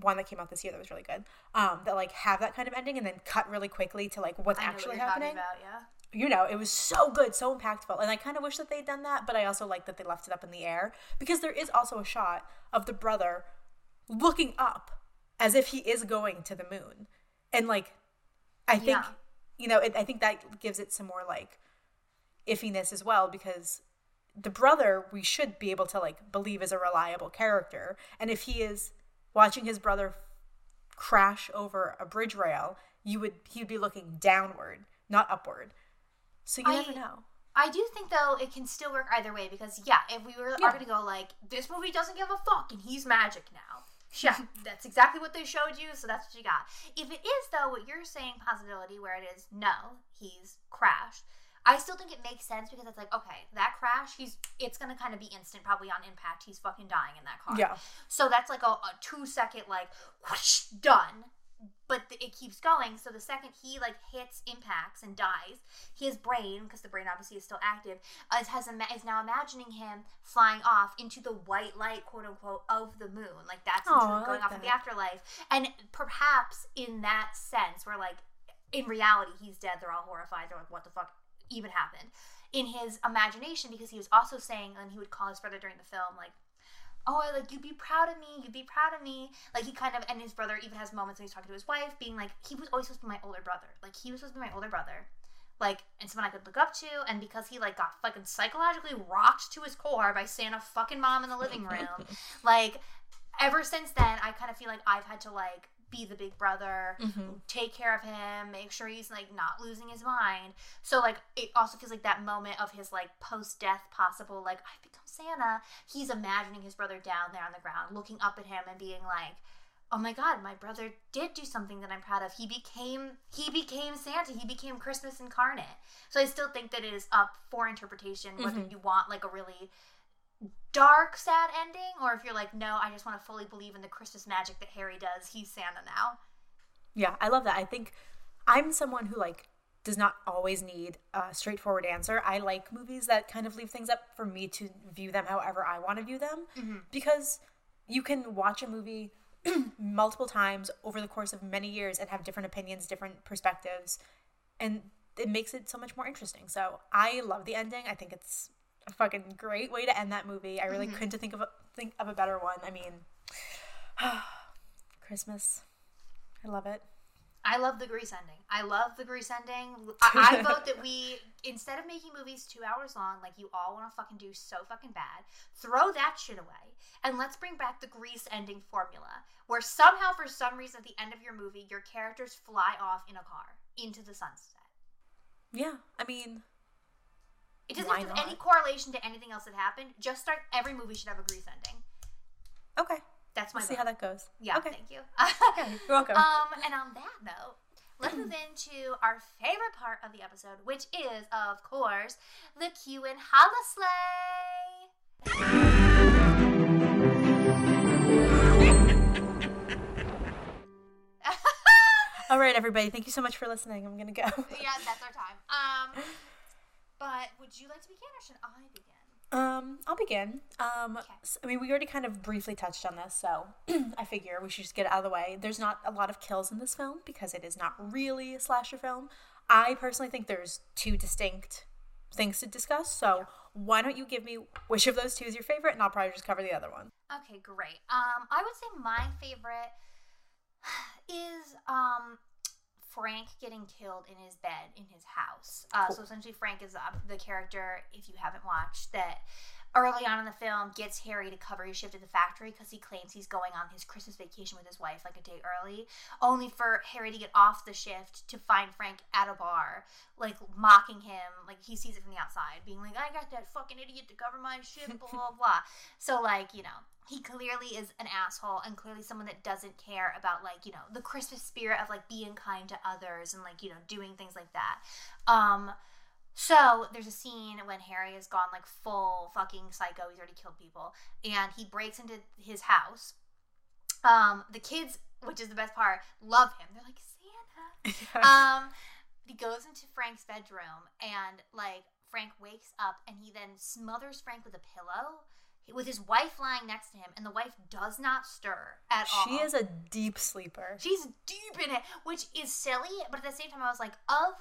One that came out this year that was really good. Um, that like have that kind of ending and then cut really quickly to like what's what actually you're happening. about, yeah. You know, it was so good, so impactful, and I kind of wish that they'd done that, but I also like that they left it up in the air because there is also a shot of the brother looking up as if he is going to the moon, and like I think Yeah. you know, it, I think that gives it some more like iffiness as well because the brother we should be able to like believe is a reliable character, and if he is watching his brother crash over a bridge rail, you would he would be looking downward, not upward. So you I- never know. I do think though it can still work either way because yeah, if we were Yeah. are gonna go like this movie doesn't give a fuck and he's magic now. Yeah, that's exactly what they showed you, so that's what you got. If it is though what you're saying possibility where it is no, he's crashed. I still think it makes sense because it's like, okay, that crash, he's it's gonna kind of be instant, probably on impact. He's fucking dying in that car. Yeah. So that's like a, a two second like whoosh, done. But th- it keeps going. So the second he like hits impacts and dies, his brain, because the brain obviously is still active, uh, has ima- is now imagining him flying off into the white light, quote unquote, of the moon. Like that's going like off in the afterlife. And perhaps in that sense, where like in reality he's dead, they're all horrified. They're like, what the fuck even happened? In his imagination, because he was also saying, and he would call his brother during the film, like, oh, I like you'd be proud of me, you'd be proud of me. Like he kind of, and his brother even has moments when he's talking to his wife, being like, he was always supposed to be my older brother. Like he was supposed to be my older brother, like and someone I could look up to. And because he like got fucking psychologically rocked to his core by Santa fucking mom in the living room, like ever since then, I kind of feel like I've had to like be the big brother, mm-hmm. take care of him, make sure he's like not losing his mind. So like it also feels like that moment of his like post death possible like I've become Santa. He's imagining his brother down there on the ground, looking up at him and being like, "Oh my God, my brother did do something that I'm proud of. He became he became Santa. He became Christmas incarnate." So I still think that it is up for interpretation whether mm-hmm. you want like a really dark, sad ending, or if you're like, no, I just want to fully believe in the Christmas magic that Harry does. He's Santa now. Yeah, I love that. I think I'm someone who like does not always need a straightforward answer. I like movies that kind of leave things up for me to view them however I want to view them mm-hmm. because you can watch a movie multiple times over the course of many years and have different opinions, different perspectives, and it makes it so much more interesting. So I love the ending. I think it's a fucking great way to end that movie. I really mm-hmm. couldn't think of a, think of a better one. I mean, Christmas. I love it. I love the Grease ending. I love the Grease ending. I, I vote that we, instead of making movies two hours long, like you all want to fucking do so fucking bad, throw that shit away and let's bring back the Grease ending formula, where somehow, for some reason, at the end of your movie, your characters fly off in a car into the sunset. Yeah, I mean, It doesn't have not? any correlation to anything else that happened. Just start. Every movie should have a Grease ending. okay. That's my We'll see how that goes. Yeah, Okay. thank you. Yeah, you're welcome. Um, and on that note, let's move into our favorite part of the episode, which is, of course, the Q and Holla Sleigh. All right, everybody. Thank you so much for listening. I'm gonna go. yeah, that's our time. Um, but would you like to begin, or should I begin? Um, I'll begin. Um, Okay. I mean, we already kind of briefly touched on this, so I figure we should just get it out of the way. There's not a lot of kills in this film because it is not really a slasher film. I personally think there's two distinct things to discuss. So why don't you give me which of those two is your favorite, and I'll probably just cover the other one. Okay, great. Um, I would say my favorite is um Frank getting killed in his bed in his house. Uh, So essentially, Frank is uh, the character, if you haven't watched, that early on in the film gets Harry to cover his shift at the factory because he claims he's going on his Christmas vacation with his wife like a day early, only for Harry to get off the shift to find Frank at a bar, like mocking him, like he sees it from the outside, being like, I got that fucking idiot to cover my shift, blah, blah, blah. So, like, you know, he clearly is an asshole and clearly someone that doesn't care about, like, you know, the Christmas spirit of, like, being kind to others and, like, you know, doing things like that. Um, so there's a scene when Harry has gone like full fucking psycho. He's already killed people, and he breaks into his house. Um, the kids, which is the best part, love him. They're like Santa. um, he goes into Frank's bedroom, and like Frank wakes up, and he then smothers Frank with a pillow. With his wife lying next to him, and the wife does not stir at all. She is a deep sleeper. She's deep in it, which is silly, but at the same time, I was like, of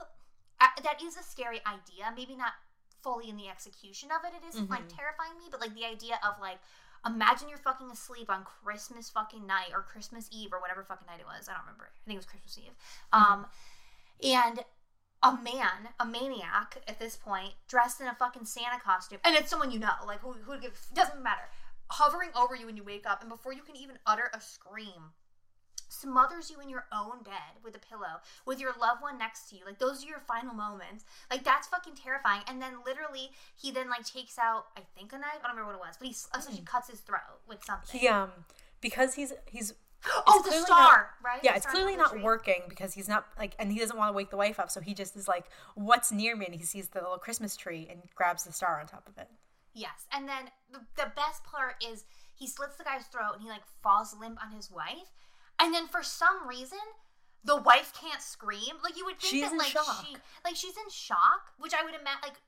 uh, that is a scary idea. Maybe not fully in the execution of it. It isn't, like terrifying me, but like the idea of like, imagine you're fucking asleep on Christmas fucking night or Christmas Eve or whatever fucking night it was. I don't remember. I think it was Christmas Eve. Um, and a man, a maniac at this point, dressed in a fucking Santa costume, and it's someone you know, like who who gives doesn't matter, hovering over you when you wake up, and before you can even utter a scream, smothers you in your own bed with a pillow with your loved one next to you like those are your final moments like that's fucking terrifying and then literally he then like takes out i think a knife i don't remember what it was but he essentially cuts his throat with something. He um because he's he's oh the star not- right yeah, The it's clearly not working because he's not like, and he doesn't want to wake the wife up, so he just is like, "What's near me?" And he sees the little Christmas tree and grabs the star on top of it. yes and then the, the best part is he slits the guy's throat and he like falls limp on his wife and then for some reason the wife can't scream. Like you would think She's that like shock. she like she's in shock, which I would imagine like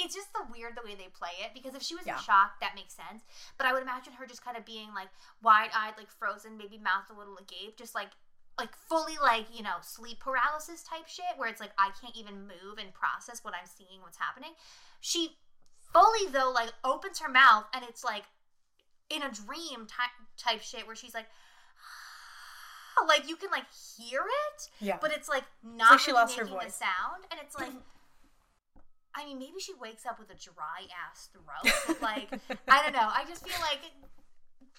it's just the weird the way they play it because if she was Yeah. in shock that makes sense. But I would imagine her just kind of being like wide-eyed, like frozen, maybe mouth a little agape, just like like fully like, you know, sleep paralysis type shit where it's like I can't even move and process what I'm seeing, what's happening. She fully though like opens her mouth and it's like in a dream type type shit where she's like like you can like hear it Yeah. but it's like not like she lost her voice. sound and it's like i mean maybe she wakes up with a dry ass throat but like i don't know i just feel like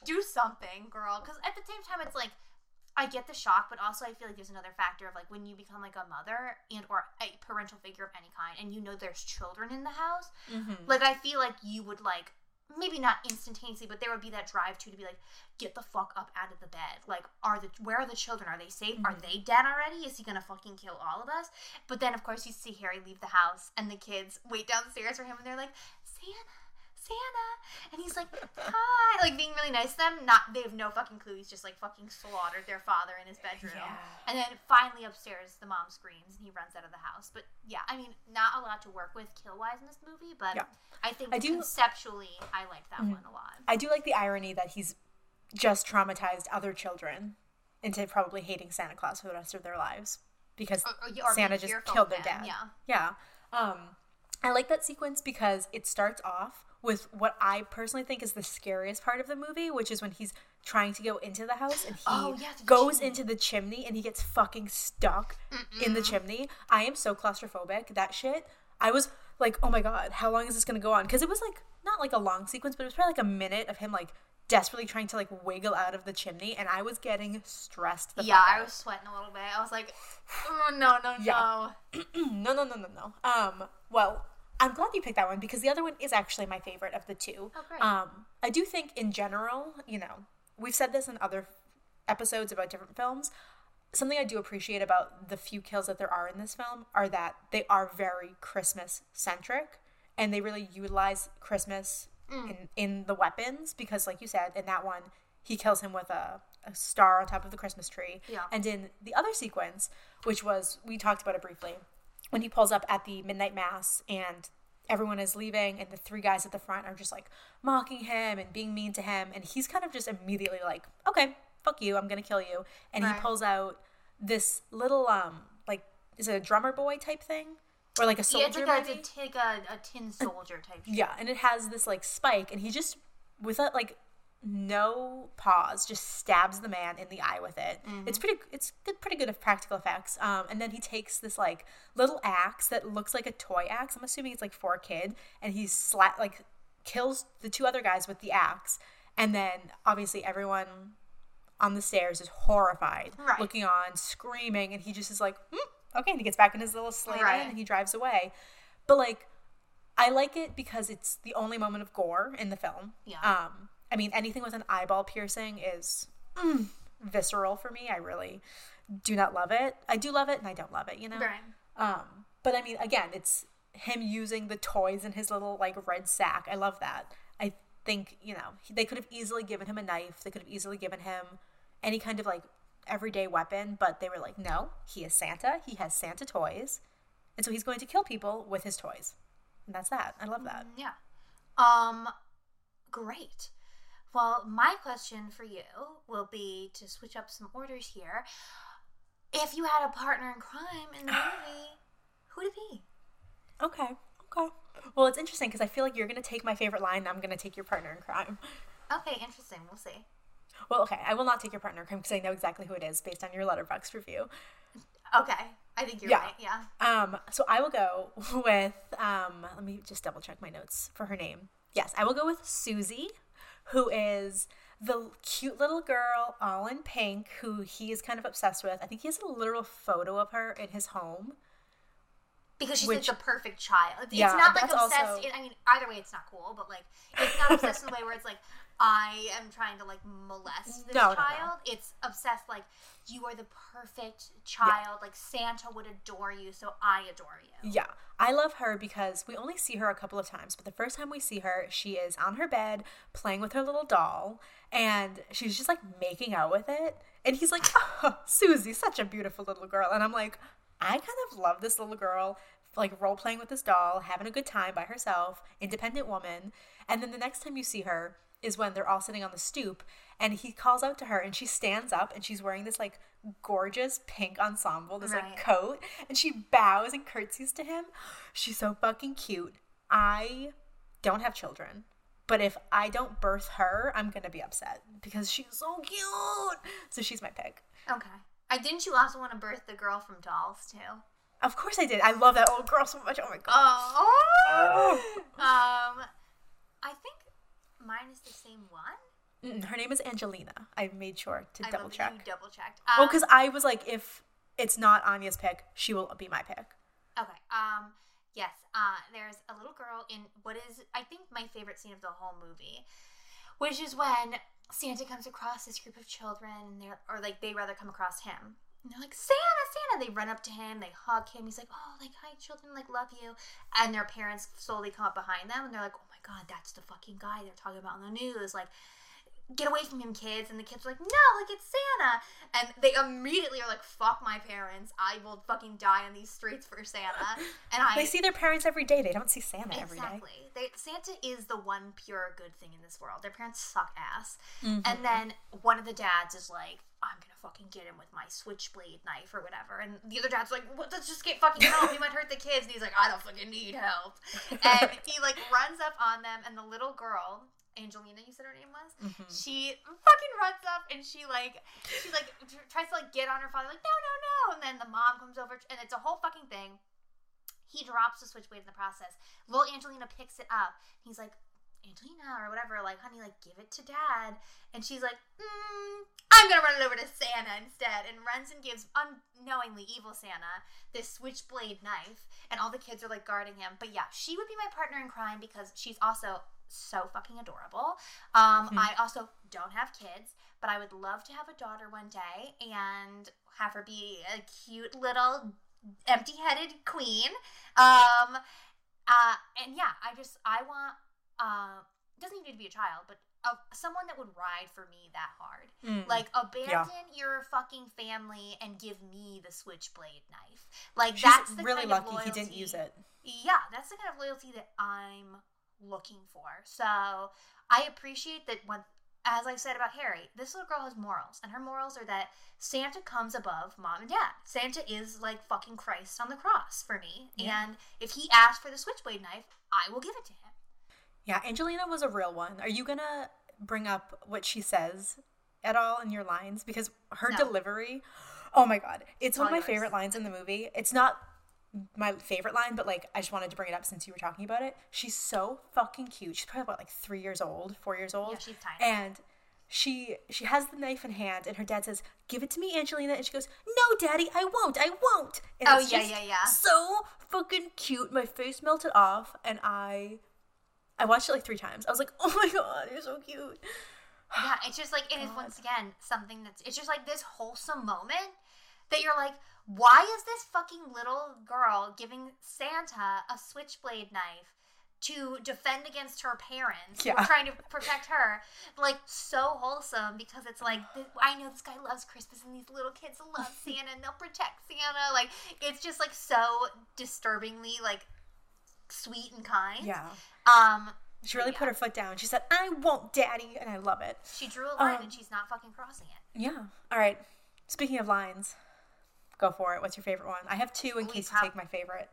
do something girl because at the same time it's like i get the shock but also i feel like there's another factor of like when you become like a mother and or a parental figure of any kind and you know there's children in the house Mhm. like I feel like you would like maybe not instantaneously, but there would be that drive too to be like, get the fuck up out of the bed. Like, are the where are the children? Are they safe? Are mm-hmm. they dead already? Is he gonna fucking kill all of us? But then of course you see Harry leave the house and the kids wait downstairs for him and they're like, Santa, Santa, and he's like, hi, like being really nice to them. Not they have no fucking clue. He's just like fucking slaughtered their father in his bedroom. Yeah. And then finally upstairs, the mom screams and he runs out of the house. But yeah, I mean, not a lot to work with kill wise in this movie, but Yeah. I think I do- conceptually I like that one a lot. I do like the irony that he's just traumatized other children into probably hating Santa Claus for the rest of their lives because Or- or- Santa just killed their dad. yeah. Yeah. Um, I like that sequence because it starts off with what I personally think is the scariest part of the movie, which is when he's trying to go into the house and he Oh, yeah, goes chimney. into the chimney and he gets fucking stuck in the chimney. I am so claustrophobic. That shit. I was like, oh my god, how long is this gonna go on? Because it was like not like a long sequence, but it was probably like a minute of him like desperately trying to like wiggle out of the chimney, and I was getting stressed. The Yeah, I was sweating a little bit. I was like, oh, no, no, Yeah. no. no, no, no, no, no. Um, well, I'm glad you picked that one because the other one is actually my favorite of the two. Oh. Um, I do think in general, you know, we've said this in other episodes about different films. Something I do appreciate about the few kills that there are in this film are that they are very Christmas centric and they really utilize Christmas Mm. in, in the weapons because, like you said, in that one, he kills him with a, a star on top of the Christmas tree. Yeah. And in the other sequence, which was, we talked about it briefly, when he pulls up at the midnight mass and everyone is leaving and the three guys at the front are just like mocking him and being mean to him and he's kind of just immediately like okay fuck you i'm gonna kill you and Right. he pulls out this little um like is it a drummer boy type thing or like a soldier Yeah, it's like, a, it's a, like a, a tin soldier type. Yeah, and it has this like spike, and he just without like no pause just stabs the man in the eye with it. Mm-hmm. It's pretty. It's good, pretty good of practical effects. Um, and then he takes this like little axe that looks like a toy axe. I'm assuming it's like for a kid, and he's slat like kills the two other guys with the axe, and then obviously everyone on the stairs is horrified, Right. looking on, screaming, and he just is like, "Hmm, okay, and he gets back in his little sleigh Right. and he drives away. But like, I like it because it's the only moment of gore in the film. Yeah. Um, I mean, anything with an eyeball piercing is mm, visceral for me. I really do not love it. I do love it, and I don't love it. You know. Right. Um, but I mean, again, it's him using the toys in his little like red sack. I love that. I think you know he- they could have easily given him a knife. They could have easily given him any kind of like everyday weapon, but they were like, no, he is Santa. He has Santa toys, and so he's going to kill people with his toys. And that's that. I love that. Yeah. Um, great. Well, my question for you will be to switch up some orders here. If you had a partner in crime in the movie, who'd it be? Okay. Okay. Well, it's interesting because I feel like you're going to take my favorite line, and I'm going to take your partner in crime. Okay, interesting. We'll see. Well, okay, I will not take your partner in crime because I know exactly who it is based on your Letterboxd review. Okay, I think you're Yeah. right. Yeah. Um, so I will go with um, let me just double check my notes for her name. Yes, I will go with Susie, who is the cute little girl all in pink who he is kind of obsessed with. I think he has a literal photo of her in his home. Because she's Which- like the perfect child. It's Yeah, not like obsessed. also- I mean, either way, it's not cool. But like, it's not obsessed in the way where it's like I am trying to like molest this No, no, no. child. It's obsessed like you are the perfect child. Like Santa would adore you, so I adore you. Yeah, I love her because we only see her a couple of times, but the first time we see her, she is on her bed playing with her little doll, and she's just like making out with it. And he's like, oh, Susie, such a beautiful little girl. And I'm like, I kind of love this little girl, like role playing with this doll, having a good time by herself, independent woman. And then the next time you see her is when they're all sitting on the stoop, and he calls out to her, and she stands up, and she's wearing this like gorgeous pink ensemble, this Right. like coat, and she bows and curtsies to him. She's so fucking cute. I don't have children, but if I don't birth her, I'm gonna be upset because she's so cute. So she's my pick. Okay. I didn't you also want to birth the girl from Dolls too? Of course I did. I love that old girl so much. Oh my god. Oh. um, I think mine is the same one. Mm, Her name is Angelina. I made sure to I double check. You double checked. Well, Um, because I was like, if it's not Aine's pick, she will be my pick. Okay. Um. Yes. Uh. There's a little girl in what is I think my favorite scene of the whole movie, which is when Santa comes across this group of children, and they're or like they rather come across him. And they're like Santa, Santa. They run up to him, they hug him. He's like, oh, like hi, children, like love you. And their parents slowly come up behind them, and they're like, oh my god, that's the fucking guy they're talking about on the news. Like, get away from him, kids. And the kids are like, no, like it's Santa. And they immediately are like, fuck my parents. I will fucking die on these streets for Santa. And I They see their parents every day. They don't see Santa every day. exactly. Santa is the one pure good thing in this world. Their parents suck ass. Mm-hmm. And then one of the dads is like, I'm gonna fucking get him with my switchblade knife or whatever. And the other dad's like, well, let's just get fucking help. He might hurt the kids. And he's like, I don't fucking need help. And he like runs up on them, and the little girl. Angelina, you said her name was. Mm-hmm. She fucking runs up and she like she like tr- tries to like get on her father like no no no, and then the mom comes over and it's a whole fucking thing. He drops the switchblade in the process. Little Angelina picks it up. He's like, Angelina or whatever, like, honey, like, give it to dad. And she's like, mm, I'm gonna run it over to Santa instead. And runs and gives unknowingly evil Santa this switchblade knife. And all the kids are like guarding him. But yeah, she would be my partner in crime because she's also so fucking adorable. Um, I also don't have kids, but I would love to have a daughter one day and have her be a cute little empty-headed queen. Um, uh, and yeah, I just I want uh, doesn't even need to be a child, but uh, someone that would ride for me that hard. Mm. Like abandon your fucking family and give me the switchblade knife. Like She's that's the really kind of lucky he didn't use it. yeah, that's the kind of loyalty that I'm looking for. So I appreciate that when, as I said about Harry, this little girl has morals, and her morals are that Santa comes above mom and dad. Santa is like fucking Christ on the cross for me, Yeah. and if he asks for the switchblade knife, I will give it to him. Yeah, Angelina was a real one. Are you gonna bring up what she says at all in your lines? Because her No. delivery, oh my god, it's one of my yours. favorite lines in the movie. It's not my favorite line, but like I just wanted to bring it up since you were talking about it. She's so fucking cute. She's probably about like three years old, four years old. Yeah, she's tiny. And she she has the knife in hand, and her dad says, "Give it to me, Angelina," and she goes, "No, Daddy, I won't, I won't." And Oh, it's yeah, yeah, yeah. So fucking cute. My face melted off, and I I watched it like three times. I was like, "Oh my god, you're so cute." Yeah, it's just like it is once again something that's it's just like this wholesome moment that you're like, why is this fucking little girl giving Santa a switchblade knife to defend against her parents who Yeah. are trying to protect her? Like so wholesome because it's like I know this guy loves Christmas and these little kids love Santa and they'll protect Santa. Like it's just like so disturbingly like sweet and kind. Yeah. Um. She really yeah. put her foot down. She said, "I won't, Daddy," and I love it. She drew a line Um, and she's not fucking crossing it. Yeah. All right. Speaking of lines, go for it. What's your favorite one? I have two in We case prob- you take my favorite.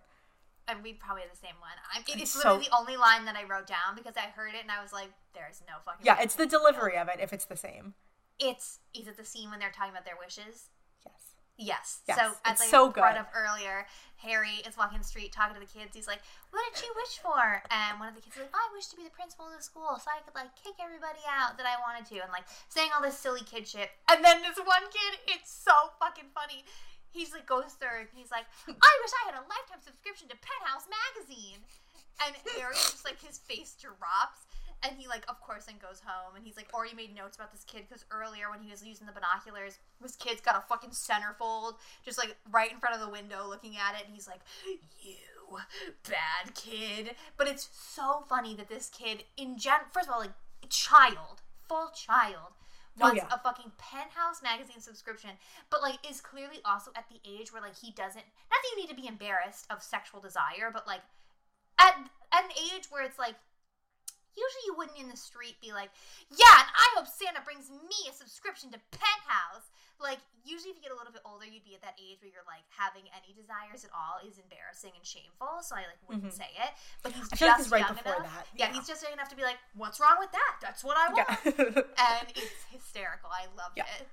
And we probably have the same one. I'm, it's It's literally so- the only line that I wrote down because I heard it and I was like, "There's no fucking." Yeah, it's the delivery of it. If it's the same. It's is it the scene when they're talking about their wishes? Yes. Yes. So as it's I so brought good. up earlier, Harry is walking the street talking to the kids. He's like, "What did you wish for?" And one of the kids is like, "I wish to be the principal of the school so I could like kick everybody out that I wanted to," and like saying all this silly kid shit. And then this one kid, it's so fucking funny. He's like goes third. And he's like, "I wish I had a lifetime subscription to Penthouse magazine." And Harry just like his face drops. And he like, of course, then goes home, and he's like already made notes about this kid because earlier when he was using the binoculars, this kid's got a fucking centerfold just like right in front of the window, looking at it, and he's like, "You bad kid." But it's so funny that this kid, in gen, first of all, like child, full child, Oh, wants yeah. a fucking penthouse magazine subscription, but like is clearly also at the age where like he doesn't. Not that you need to be embarrassed of sexual desire, but like at, at an age where it's like usually you wouldn't in the street be like, yeah, and I hope Santa brings me a subscription to Penthouse. Like usually if you get a little bit older, you'd be at that age where you're like having any desires at all is embarrassing and shameful. So I like wouldn't say it. But he's Mm-hmm. I like just right young before enough. that, Yeah. yeah. he's just young enough to be like, what's wrong with that? That's what I want. Yeah. And it's hysterical. I loved Yeah. it.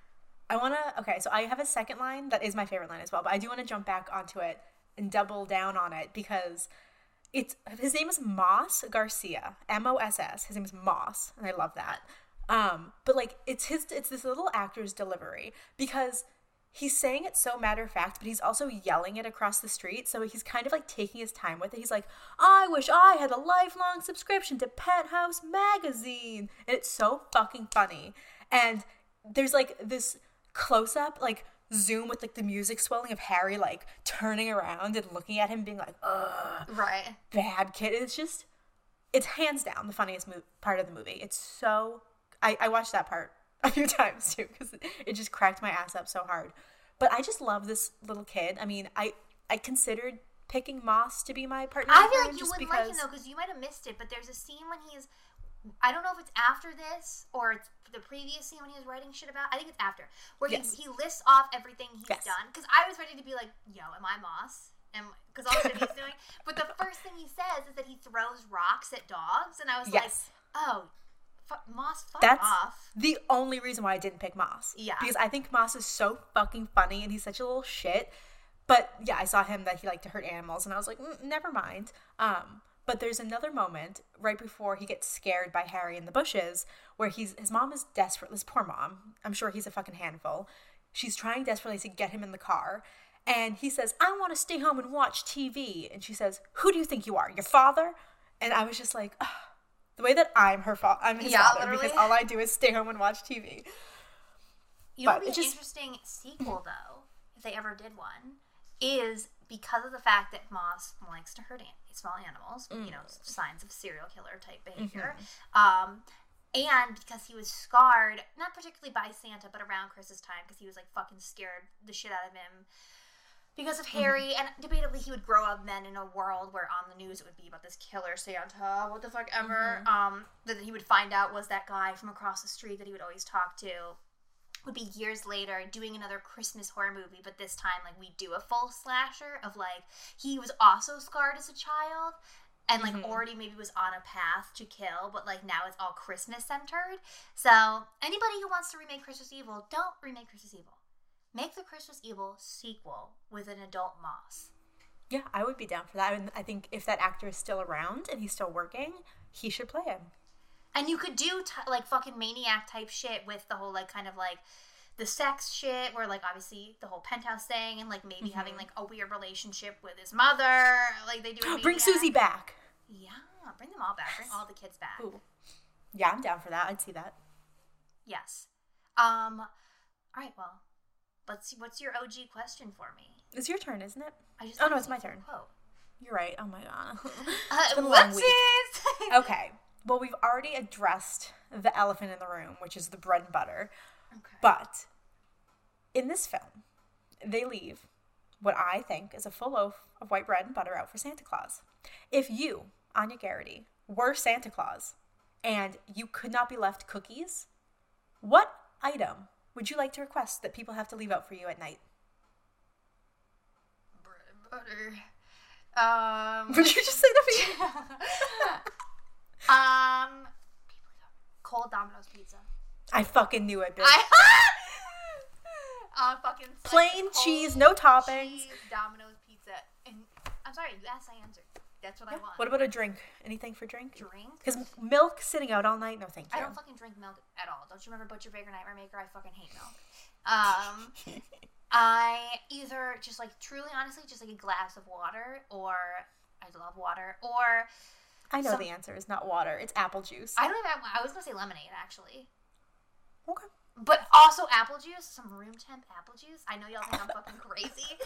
I want to. Okay, so I have a second line that is my favorite line as well, but I do want to jump back onto it and double down on it because it's his name is Moss Garcia, M O S S. His name is Moss, and I love that. Um, but like it's his, it's this little actor's delivery because he's saying it so matter of fact, but he's also yelling it across the street. So he's kind of like taking his time with it. He's like, I wish I had a lifelong subscription to Penthouse magazine. And it's so fucking funny. And there's like this close up, like zoom with like the music swelling of Harry like turning around and looking at him, being like, ugh, Right. bad kid. It's just, it's hands down the funniest mo- part of the movie. It's so, I, I watched that part a few times too because it, just cracked my ass up so hard. But I just love this little kid. I mean, I I considered picking Moss to be my partner. I feel like you wouldn't because, like him though because you might have missed it. But there's a scene when he's, I don't know if it's after this or it's the previous scene when he was writing shit about. I think it's after where Yes. he he lists off everything he's Yes. done. Because I was ready to be like, yo, am I Moss? And because all the shit he's doing. But the first thing he says is that he throws rocks at dogs, and I was like, oh, Moss, fuck That's off. the only reason why I didn't pick Moss. Yeah. Because I think Moss is so fucking funny and he's such a little shit. But yeah, I saw him that he liked to hurt animals and I was like, mm, never mind. Um, but there's another moment right before he gets scared by Harry in the bushes where he's his mom is desperate. This poor mom. I'm sure he's a fucking handful. She's trying desperately to get him in the car. And he says, I want to stay home and watch TV. And she says, Who do you think you are? Your father? And I was just like, "Ugh." the way that I'm her father, I'm his Yeah, father because all I do is stay home and watch TV. You know, what would be an just- interesting sequel though, if they ever did one, is because of the fact that Moss likes to hurt an- small animals. You know, Mm. signs of serial killer type Mm-hmm. behavior. Um, and because he was scarred, not particularly by Santa, but around Christmas time, because he was like fucking scared the shit out of him because of Harry, and debatably he would grow up then in a world where on the news it would be about this killer Santa, what the fuck ever. Um, that he would find out was that guy from across the street that he would always talk to. Would be years later doing another Christmas horror movie, but this time like we do a full slasher of like he was also scarred as a child and like mm-hmm. already maybe was on a path to kill, but like now it's all Christmas centered. So anybody who wants to remake Christmas Evil, don't remake Christmas Evil. Make the Christmas Evil sequel with an adult Moss. Yeah, I would be down for that. And I think if that actor is still around and he's still working, he should play him. And you could do t- like fucking maniac type shit with the whole like kind of like the sex shit, where like obviously the whole penthouse thing, and like maybe having like a weird relationship with his mother, like they do. in Bring Susie back. Yeah, bring them all back. Bring all the kids back. Ooh. Yeah, I'm down for that. I'd see that. Yes. Um. All right. Well, let's see. What's your OG question for me? It's your turn, isn't it? I just Oh, no, it's my turn. Quote. You're right. Oh my god. Uh, it's been a long what's week. Okay. Well, we've already addressed the elephant in the room, which is the bread and butter. Okay. But in this film, they leave what I think is a full loaf of white bread and butter out for Santa Claus. If you, Aine Garrity, were Santa Claus and you could not be left cookies, what item would you like to request that people have to leave out for you at night? bread and butter. Um. Would you just say that? um. Cold Domino's pizza. I fucking knew it, bitch. I. uh, fucking Plain cheese, no toppings. cheese Domino's pizza. And I'm sorry, you asked, I answered. That's what I want. What about a drink? Anything for drink? drink? Because milk sitting out all night, no thank you. I don't fucking drink milk at all. Don't you remember Butcher Baker Nightmare Maker? I fucking hate milk. Um, I either just like truly, honestly, just like a glass of water, or I love water, or I know Some- the answer is not water. It's apple juice. I don't even. I was gonna say lemonade actually, okay. but also apple juice, some room temp apple juice. I know y'all think I'm fucking crazy.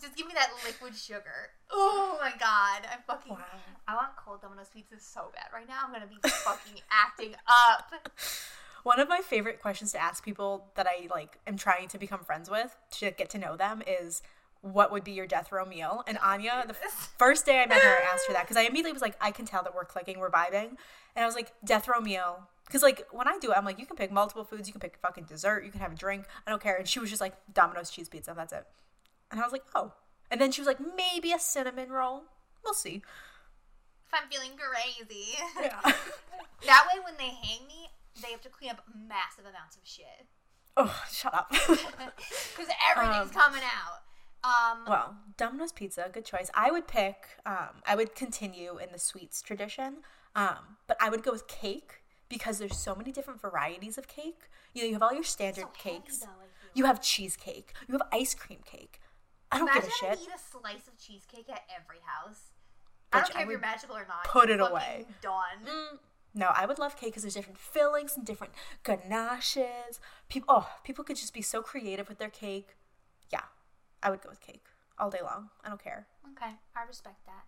just give me that liquid sugar. Oh my god, I'm fucking. Wow. I want cold Domino's pizza so bad right now. I'm gonna be fucking acting up. One of my favorite questions to ask people that I like am trying to become friends with to get to know them is what would be your death row meal? And Aine, the f- first day I met her, I asked her that because I immediately was like, I can tell that we're clicking, we're vibing, and I was like, death row meal. Because like when I do it, I'm like, you can pick multiple foods, you can pick fucking dessert, you can have a drink, I don't care. And she was just like, Domino's cheese pizza, that's it. And I was like, oh. And then she was like, maybe a cinnamon roll. We'll see. If I'm feeling crazy. Yeah. that way, when they hang me, they have to clean up massive amounts of shit oh, shut up. because everything's Um, coming out. Um, Well, Domino's Pizza, good choice. I would pick. Um, I would continue in the sweets tradition, um, but I would go with cake because there's so many different varieties of cake. You know, you have all your standard so cakes. though, You have cheesecake. You have ice cream cake. I don't Imagine give a shit. to eat a slice of cheesecake at every house. I don't care I if you're magical or not. put it away. Done. Mm, no, I would love cake because there's different fillings and different ganaches. People, oh, people could just be so creative with their cake. Yeah, I would go with cake all day long. I don't care. Okay, I respect that.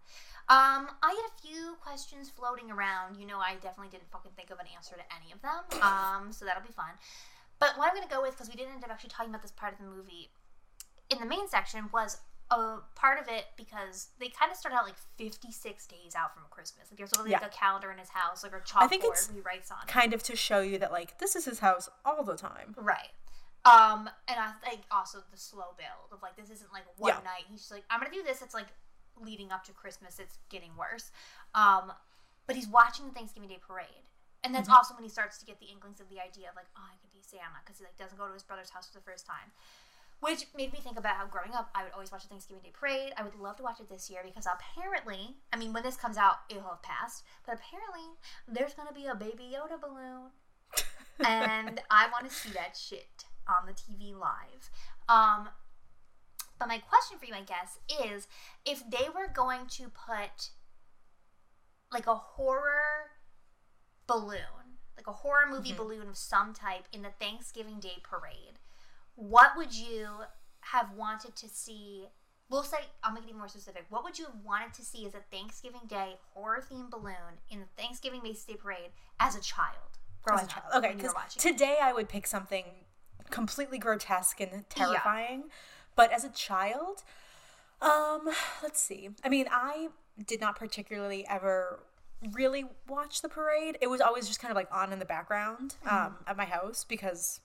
Um, I had a few questions floating around. You know, I definitely didn't fucking think of an answer to any of them. Um, so that'll be fun. But what I'm gonna go with, because we didn't end up actually talking about this part of the movie in the main section, was a part of it because they kind of start out like 56 days out from Christmas. Like there's literally like a calendar in his house, like a chalkboard think it's he writes on. Kind of to show you that like this is his house all the time. Right. Um, and I think also the slow build of like this isn't like one Yeah. night. He's just like, I'm gonna do this. It's like leading up to Christmas. It's getting worse. Um, but he's watching the Thanksgiving Day parade, and that's also when he starts to get the inklings of the idea of like, oh, I could be Santa because he like doesn't go to his brother's house for the first time. Which made me think about how growing up, I would always watch the Thanksgiving Day parade. I would love to watch it this year because apparently, I mean, when this comes out, it'll have passed. But apparently, there's gonna be a Baby Yoda balloon and I want to see that shit on the TV live. Um, but my question for you, I guess, is if they were going to put like a horror balloon, like a horror movie balloon of some type in the Thanksgiving Day parade, what would you have wanted to see? We'll say, I'll make it even more specific. What would you have wanted to see as a Thanksgiving Day horror themed balloon in the Thanksgiving Day parade as a child? growing as a up, child. Okay, when you were because today I would pick something completely grotesque and terrifying, but as a child, um, let's see. I mean, I did not particularly ever really watch the parade. It was always just kind of like on in the background Mm-hmm. um, at my house because,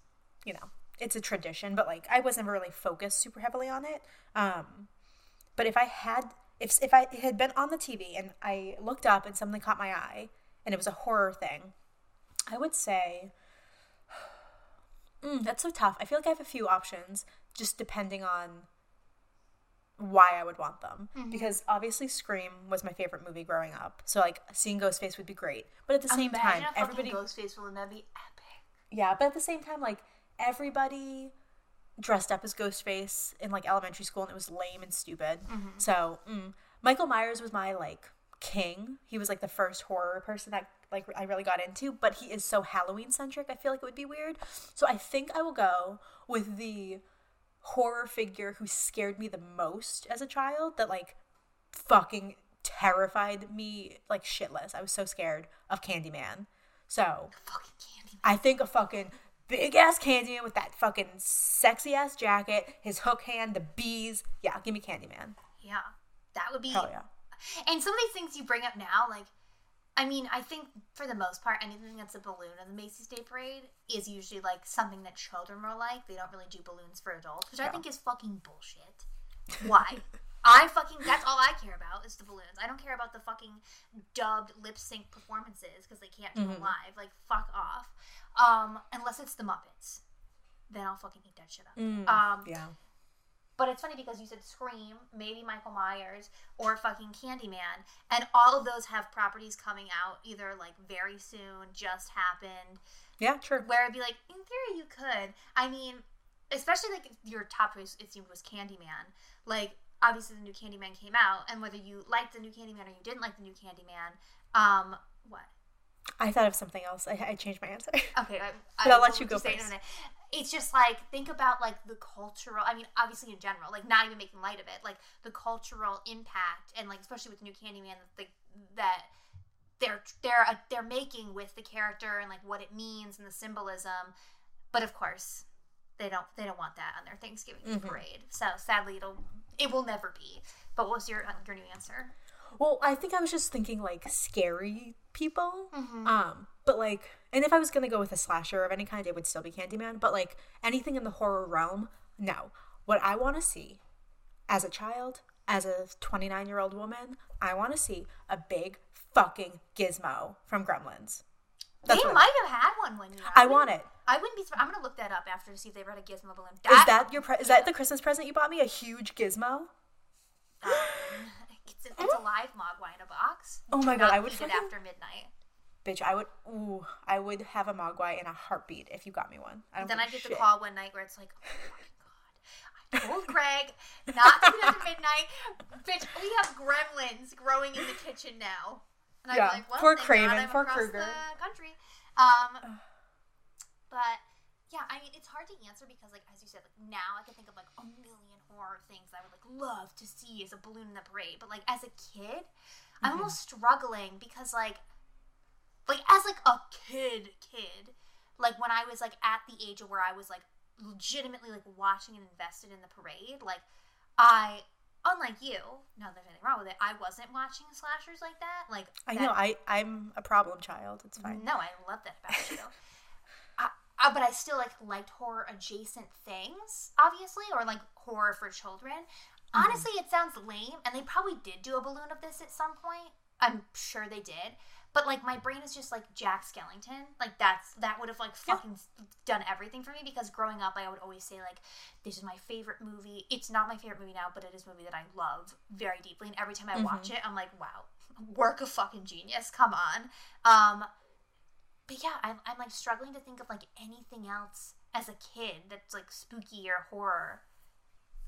you know, it's a tradition. But like, I was never really focused super heavily on it. Um, but if I had, if if I had been on the TV and I looked up and something caught my eye and it was a horror thing, I would say. Mm, that's so tough. I feel like I have a few options, just depending on why I would want them because obviously Scream was my favorite movie growing up. So like seeing Ghostface would be great. But at the same time, Imagine a everybody Ghostface villain. That'd be epic. Yeah, but at the same time like everybody dressed up as Ghostface in like elementary school and it was lame and stupid. So, mm, Michael Myers was my like king. He was like the first horror person that like I really got into, but he is so Halloween centric. I feel like it would be weird. So I think I will go with the horror figure who scared me the most as a child that like fucking terrified me like shitless. I was so scared of Candyman. So Fucking candy. I think a fucking big ass Candyman with that fucking sexy ass jacket, his hook hand, the bees. Yeah, give me Candyman. Yeah, that would be. Hell yeah. And some of these things you bring up now, like, I mean, I think for the most part, anything that's a balloon in the Macy's Day Parade is usually like something that children will like. They don't really do balloons for adults, which I think is fucking bullshit. Why? I fucking that's all I care about is the balloons. I don't care about the fucking dubbed lip sync performances because they can't do Mm-hmm. them live. Like fuck off. Um, unless it's the Muppets, then I'll fucking eat that shit up. Um, Mm, Yeah. But it's funny because you said Scream, maybe Michael Myers, or fucking Candyman, and all of those have properties coming out either like very soon, just happened, Yeah, true. where it'd be like, in theory, you could. I mean, especially like your top choice, it seemed was Candyman. Like, obviously, the new Candyman came out, and whether you liked the new Candyman or you didn't like the new Candyman, um, what? I thought of something else. I, I changed my answer. Okay, I, But I'll let you go say it in a first. It's just like think about like the cultural. I mean, obviously in general, like not even making light of it, like the cultural impact, and like especially with the new Candyman, the, that they're they're uh, they're making with the character and like what it means and the symbolism. But of course, they don't they don't want that on their Thanksgiving Mm-hmm. parade. So sadly, it'll it will never be. But what was your uh, your new answer? Well, I think I was just thinking like scary people. Um, but like, and if I was gonna go with a slasher of any kind, it would still be Candyman. But like anything in the horror realm, no. What I want to see, as a child, as a 29 year old woman, I want to see a big fucking gizmo from Gremlins. That's they might have had one one year. I want it. I wouldn't be. surprised. I'm gonna look that up after to see if they had a Gizmo balloon. Is that your pre- is that the Christmas present you bought me? A huge gizmo? Um, it's, a- it's a live mogwai in a box. Oh my God, I would eat it fucking- after midnight. Bitch, I would. Ooh, I would have a mogwai in a heartbeat if you got me one. I Then I get the call one night where it's like, oh my god, I told Greg not to eat after midnight. Bitch, we have gremlins growing in the kitchen now. And I'm Yeah, like, well, poor Craven, poor the country. Um, but yeah, I mean, it's hard to answer because, like, as you said, like now I can think of like a million horror things I would like love to see as a balloon in the parade. But like as a kid, Mm-hmm. I'm almost struggling because like, like as like a kid, kid, like when I was like at the age of where I was like legitimately like watching and invested in the parade, like I. Unlike you, not that there's anything wrong with it, I wasn't watching slashers like that. Like I that- know. I I'm a problem child. It's fine. no, I love that about you. I, I, but I still like liked horror adjacent things, obviously, or like horror for children. Mm-hmm. Honestly, it sounds lame, and they probably did do a balloon of this at some point. I'm sure they did. But like my brain is just like Jack Skellington. Like that's that would have like Yeah. fucking done everything for me because growing up I would always say like this is my favorite movie. It's not my favorite movie now, but it is a movie that I love very deeply. And every time I watch Mm-hmm. it, I'm like, wow, work of fucking genius. Come on. Um, but yeah, I'm, I'm like struggling to think of like anything else as a kid that's like spooky or horror.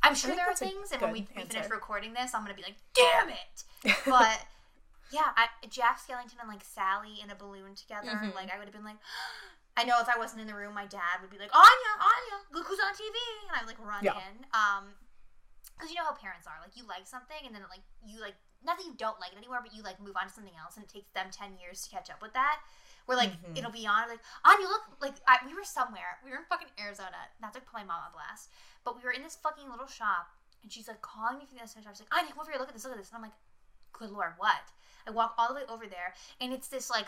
I'm sure there are things, and when we, we finish recording this, I'm gonna be like, damn it. But yeah, I, Jack Skellington and like Sally in a balloon together, Mm-hmm. like I would have been like, I know if I wasn't in the room, my dad would be like, Aine, Aine, look who's on TV, and I would like run Yeah. in. Um, because you know how parents are, like you like something, and then like you like not that you don't like it anymore, but you like move on to something else, and it takes them ten years to catch up with that. Where like Mm-hmm. it'll be on, like Aine, look, like I, we were somewhere, we were in fucking Arizona, not to put my mom on blast, but we were in this fucking little shop, and she's like calling me from the other side. was like, Aine, come over here, look at this, look at this, and I'm like, good lord, what? I walk all the way over there, and it's this like,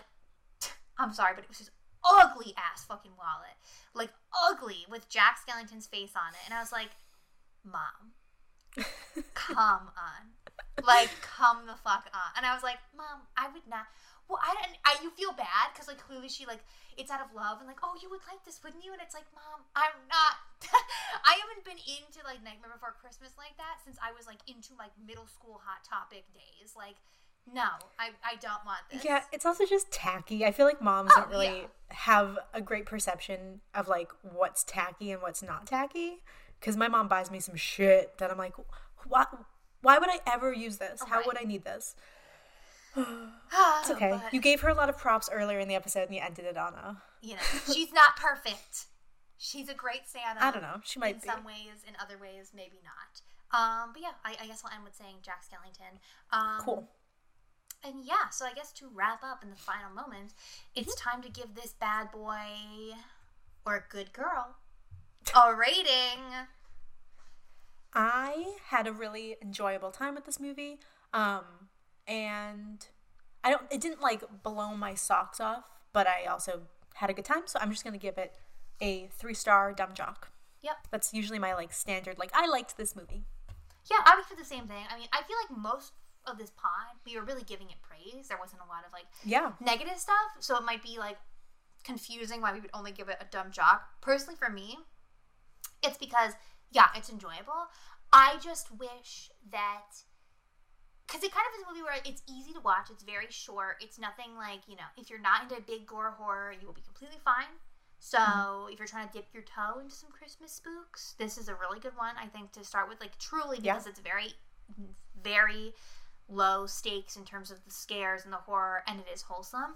I'm sorry, but it was just ugly ass fucking wallet, like ugly with Jack Skellington's face on it, and I was like, mom, come on. Like, come the fuck on. And I was like, Mom, I would not. well, I don't. I, you feel bad because like clearly she like it's out of love and like oh you would like this wouldn't you? And it's like mom, I'm not. I haven't been into like Nightmare Before Christmas like that since I was like into like middle school Hot Topic days. Like no, I I don't want this. Yeah, it's also just tacky. I feel like moms Oh, don't really yeah. have a great perception of like what's tacky and what's not tacky. Because my mom buys me some shit that I'm like, why? Why would I ever use this? How would I need this? It's okay. But, You gave her a lot of props earlier in the episode, and you ended it on a. you know, she's not perfect. She's a great Santa. I don't know. She might in be. some ways, in other ways, maybe not. Um, but yeah, I, I guess I'll end with saying Jack Skellington. Um, Cool. And yeah, so I guess to wrap up in the final moments, it's Mm-hmm. time to give this bad boy or good girl a rating. I had a really enjoyable time with this movie. Um, and I don't it didn't like blow my socks off, but I also had a good time, so I'm just gonna give it a three star dumb jock. Yep. That's usually my like standard, like I liked this movie. Yeah, I would do the same thing. I mean, I feel like most of this pod, we were really giving it praise. There wasn't a lot of like Yeah. negative stuff, so it might be like confusing why we would only give it a dumb jock. Personally, for me, it's because yeah, it's enjoyable. I just wish that because it kind of is a movie where it's easy to watch. It's very short. It's nothing like you know, if you're not into big gore horror, you will be completely fine. So mm-hmm. if you're trying to dip your toe into some Christmas spooks, this is a really good one. I think to start with, like truly Yeah. because it's very, very low stakes in terms of the scares and the horror, and it is wholesome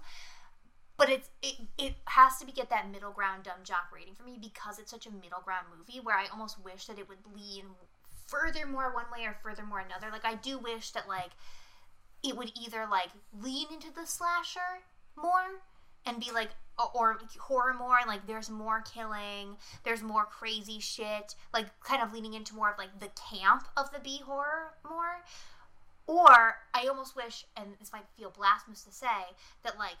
but it's it, it has to be get that middle ground dumb jock rating for me because it's such a middle ground movie where I almost wish that it would lean furthermore one way or furthermore another. Like I do wish that like it would either like lean into the slasher more and be like or, or horror more and like there's more killing, there's more crazy shit, like kind of leaning into more of like the camp of the B horror more. Or I almost wish, and this might feel blasphemous to say, that like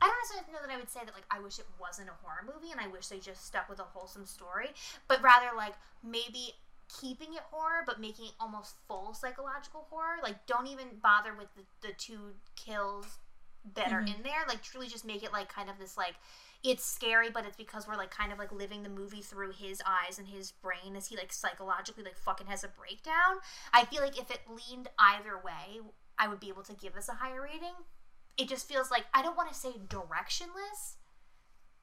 I don't necessarily know that I would say that like I wish it wasn't a horror movie and I wish they just stuck with a wholesome story, but rather like maybe keeping it horror but making it almost full psychological horror. Like don't even bother with the, the two kills that are mm-hmm. in there. Like truly just make it like kind of this like it's scary but it's because we're like kind of like living the movie through his eyes and his brain as he like psychologically like fucking has a breakdown. I feel like if it leaned either way, I would be able to give this a higher rating it just feels like I don't want to say directionless,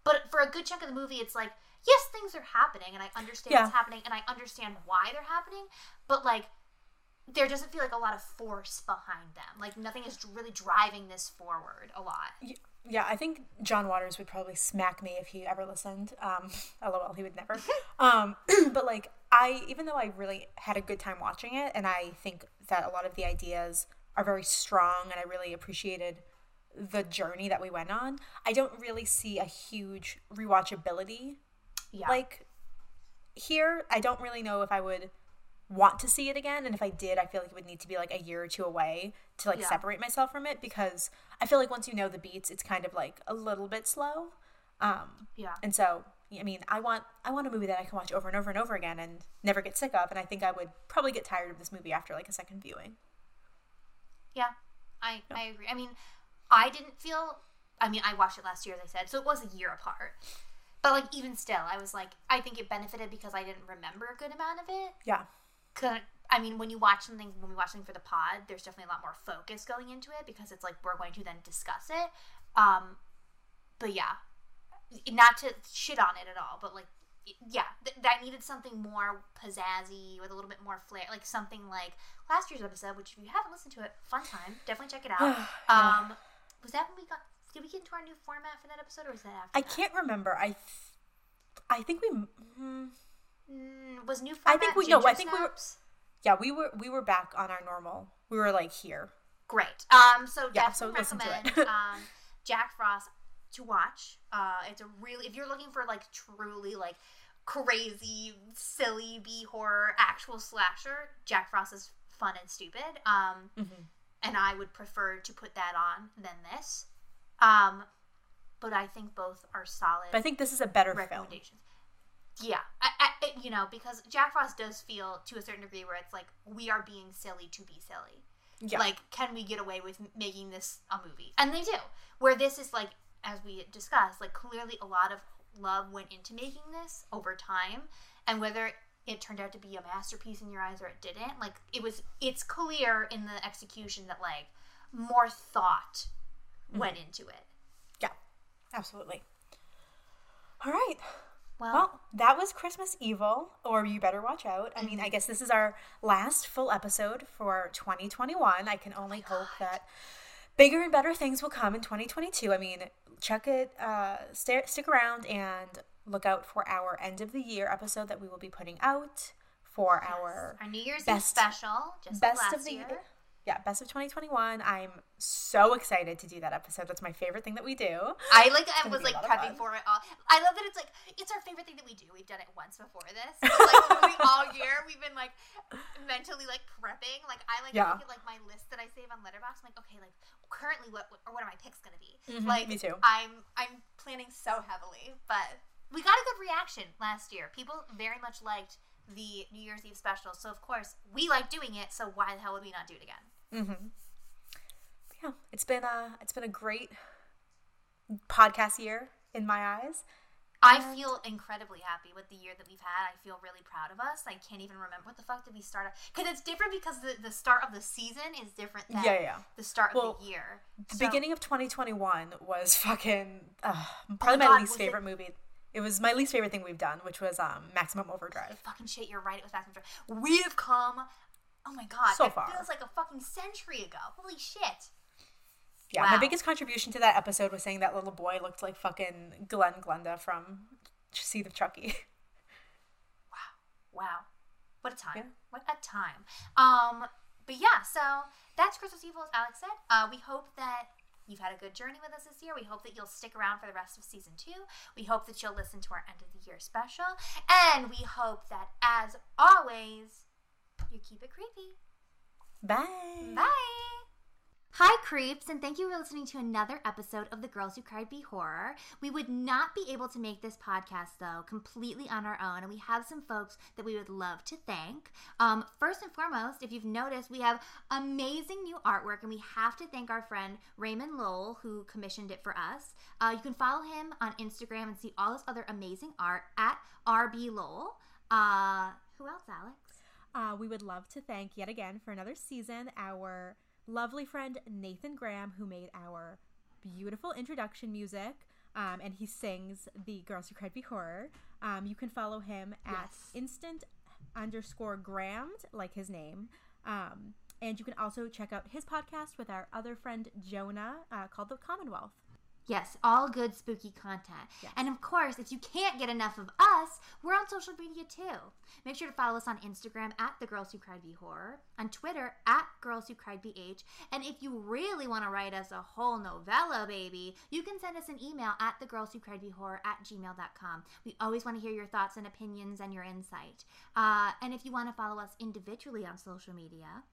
but for a good chunk of the movie, it's like yes, things are happening, and I understand Yeah. what's happening, and I understand why they're happening, but like there doesn't feel like a lot of force behind them. Like nothing is really driving this forward a lot. Yeah, I think John Waters would probably smack me if he ever listened. Um, lol, he would never. um, but like, I even though I really had a good time watching it, and I think that a lot of the ideas are very strong, and I really appreciated the journey that we went on. I don't really see a huge rewatchability Yeah, like here. I don't really know if I would want to see it again, and if I did, I feel like it would need to be like a year or two away to like Yeah. separate myself from it because I feel like once you know the beats, it's kind of like a little bit slow. Um, yeah, and so I mean, I want I want a movie that I can watch over and over and over again and never get sick of. And I think I would probably get tired of this movie after like a second viewing. yeah. I I agree. I mean, I didn't feel. I mean, I watched it last year, as I said, so it was a year apart. But like even still, I was like, I think it benefited because I didn't remember a good amount of it. Yeah, Cause, I mean, when you watch something, when we watch something for the pod, there's definitely a lot more focus going into it because it's like we're going to then discuss it. Um, but yeah, not to shit on it at all, but like, yeah, th- that needed something more pizzazzy with a little bit more flair, like something like last year's episode. Which, if you haven't listened to it, fun time, definitely check it out. Um, was that when we got? Did we get into our new format for that episode, or was that after? I that? can't remember. I th- I think we mm, Mm, was new I format. think we- no, I think we were- Snaps? Yeah we were we were back on our normal. We were like here. Great. Um, so Yeah, so definitely listen to recommend it. um, Jack Frost to watch. Uh, it's a really if you're looking for like truly like crazy, silly B horror actual slasher, Jack Frost is fun and stupid. Um, Mm-hmm. and I would prefer to put that on than this. Um, but I think both are solid But I think this is a better film. Yeah, I, I, it- you know, because Jack Frost does feel to a certain degree where it's like we are being silly to be silly. Yeah. Like, can we get away with making this a movie? And they do. Where this is like, as we discussed, like clearly a lot of love went into making this over time, and whether it turned out to be a masterpiece in your eyes or it didn't, like it was. It's clear in the execution that like more thought mm-hmm. went into it. Yeah, absolutely. All right. Well, Well, that was Christmas Evil, or You Better Watch Out. I mean, I guess this is our last full episode for 2021. I can only hope that bigger and better things will come in 2022. I mean, check it, uh, stay, stick around and look out for our end of the year episode that we will be putting out for our our New Year's best- special, just best last of the year. Yeah best of 2021. I'm so excited to do that episode. That's my favorite thing that we do. I like I was like prepping for it all. I love that it's like it's our favorite thing that we do. We've done it once before this. So, like literally all year we've been like mentally like prepping. Like I like Yeah. look at like my list that I save on Letterboxd. I'm like, okay, like currently what or what are my picks gonna be? Mhm, like me too. I'm I'm planning so heavily, but we got a good reaction last year. People very much liked the New Year's Eve special. So of course we like doing it. So why the hell would we not do it again? Mm-hmm. Yeah, it's been a it's been a great podcast year in my eyes. I feel incredibly happy with the year that we've had. I feel really proud of us. I can't even remember what the fuck did we start because it's different because the, the start of the season is different than Yeah, yeah. the start Well, of the year. The So- beginning of 2021 was fucking uh, probably my Oh God, least was it- favorite movie. It was my least favorite thing we've done, which was um, Maximum Overdrive. fucking shit. You're right. It was Maximum Drive. We have come. Oh my god! So it far. feels like a fucking century ago. Holy shit! Yeah, my biggest contribution to that episode was saying that little boy looked like fucking Glenn Glenda from Seed of Chucky. Wow. Wow, what a time! Yeah. What a time! Um, but yeah, so that's Christmas Evil, as Alex said. Uh, we hope that you've had a good journey with us this year. We hope that you'll stick around for the rest of season two. We hope that you'll listen to our end of the year special, and we hope that, as always, you keep it creepy. Bye. Bye. Hi, creeps, and thank you for listening to another episode of The Girls Who Cried B Horror. We would not be able to make this podcast, though, completely on our own, and we have some folks that we would love to thank. Um, first and foremost, if you've noticed, we have amazing new artwork, and we have to thank our friend Raymond Lowell, who commissioned it for us. Uh, you can follow him on Instagram and see all this other amazing art at RB Lowell. Uh, who else, Alex? Uh, we would love to thank yet again for another season our lovely friend Nathan Graham, who made our beautiful introduction music. Um, and he sings the Girls Who Cried B Horror. Um, you can follow him at Yes. Nathan underscore Graham, like his name. Um, and you can also check out his podcast with our other friend Jonah uh, called The Commonwealth. Yes, all good spooky content. Yes. And of course, if you can't get enough of us, we're on social media too. Make sure to follow us on Instagram at The Girls Who Cried B Horror, on Twitter at Girls Who Cried B H, and if you really want to write us a whole novella, baby, you can send us an email at The Girls Who Cried B Horror at gmail.com. We always want to hear your thoughts and opinions and your insight. Uh, and if you want to follow us individually on social media,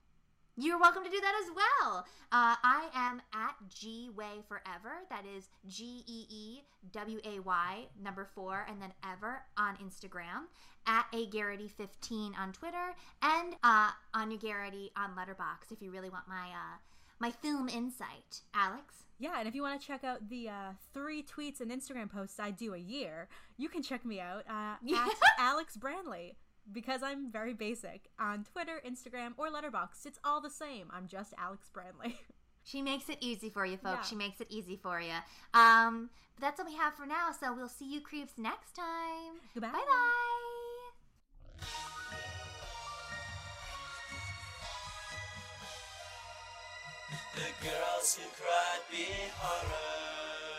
you're welcome to do that as well. Uh, I am at G Way Forever. That is G E E W A Y number four and then ever on Instagram. At A Garrity 15 on Twitter and uh, Aine Garrity on Letterboxd if you really want my uh, my film insight. Alex. Yeah, and if you want to check out the uh, three tweets and Instagram posts I do a year, you can check me out uh, at Alex Brandley because I'm very basic on Twitter, Instagram, or Letterboxd. It's all the same. I'm just Alex Brandley. She makes it easy for you, folks. Yeah. She makes it easy for you. Um, but that's all we have for now. So we'll see you creeps next time. Goodbye. Bye bye. The girls who cried B horror.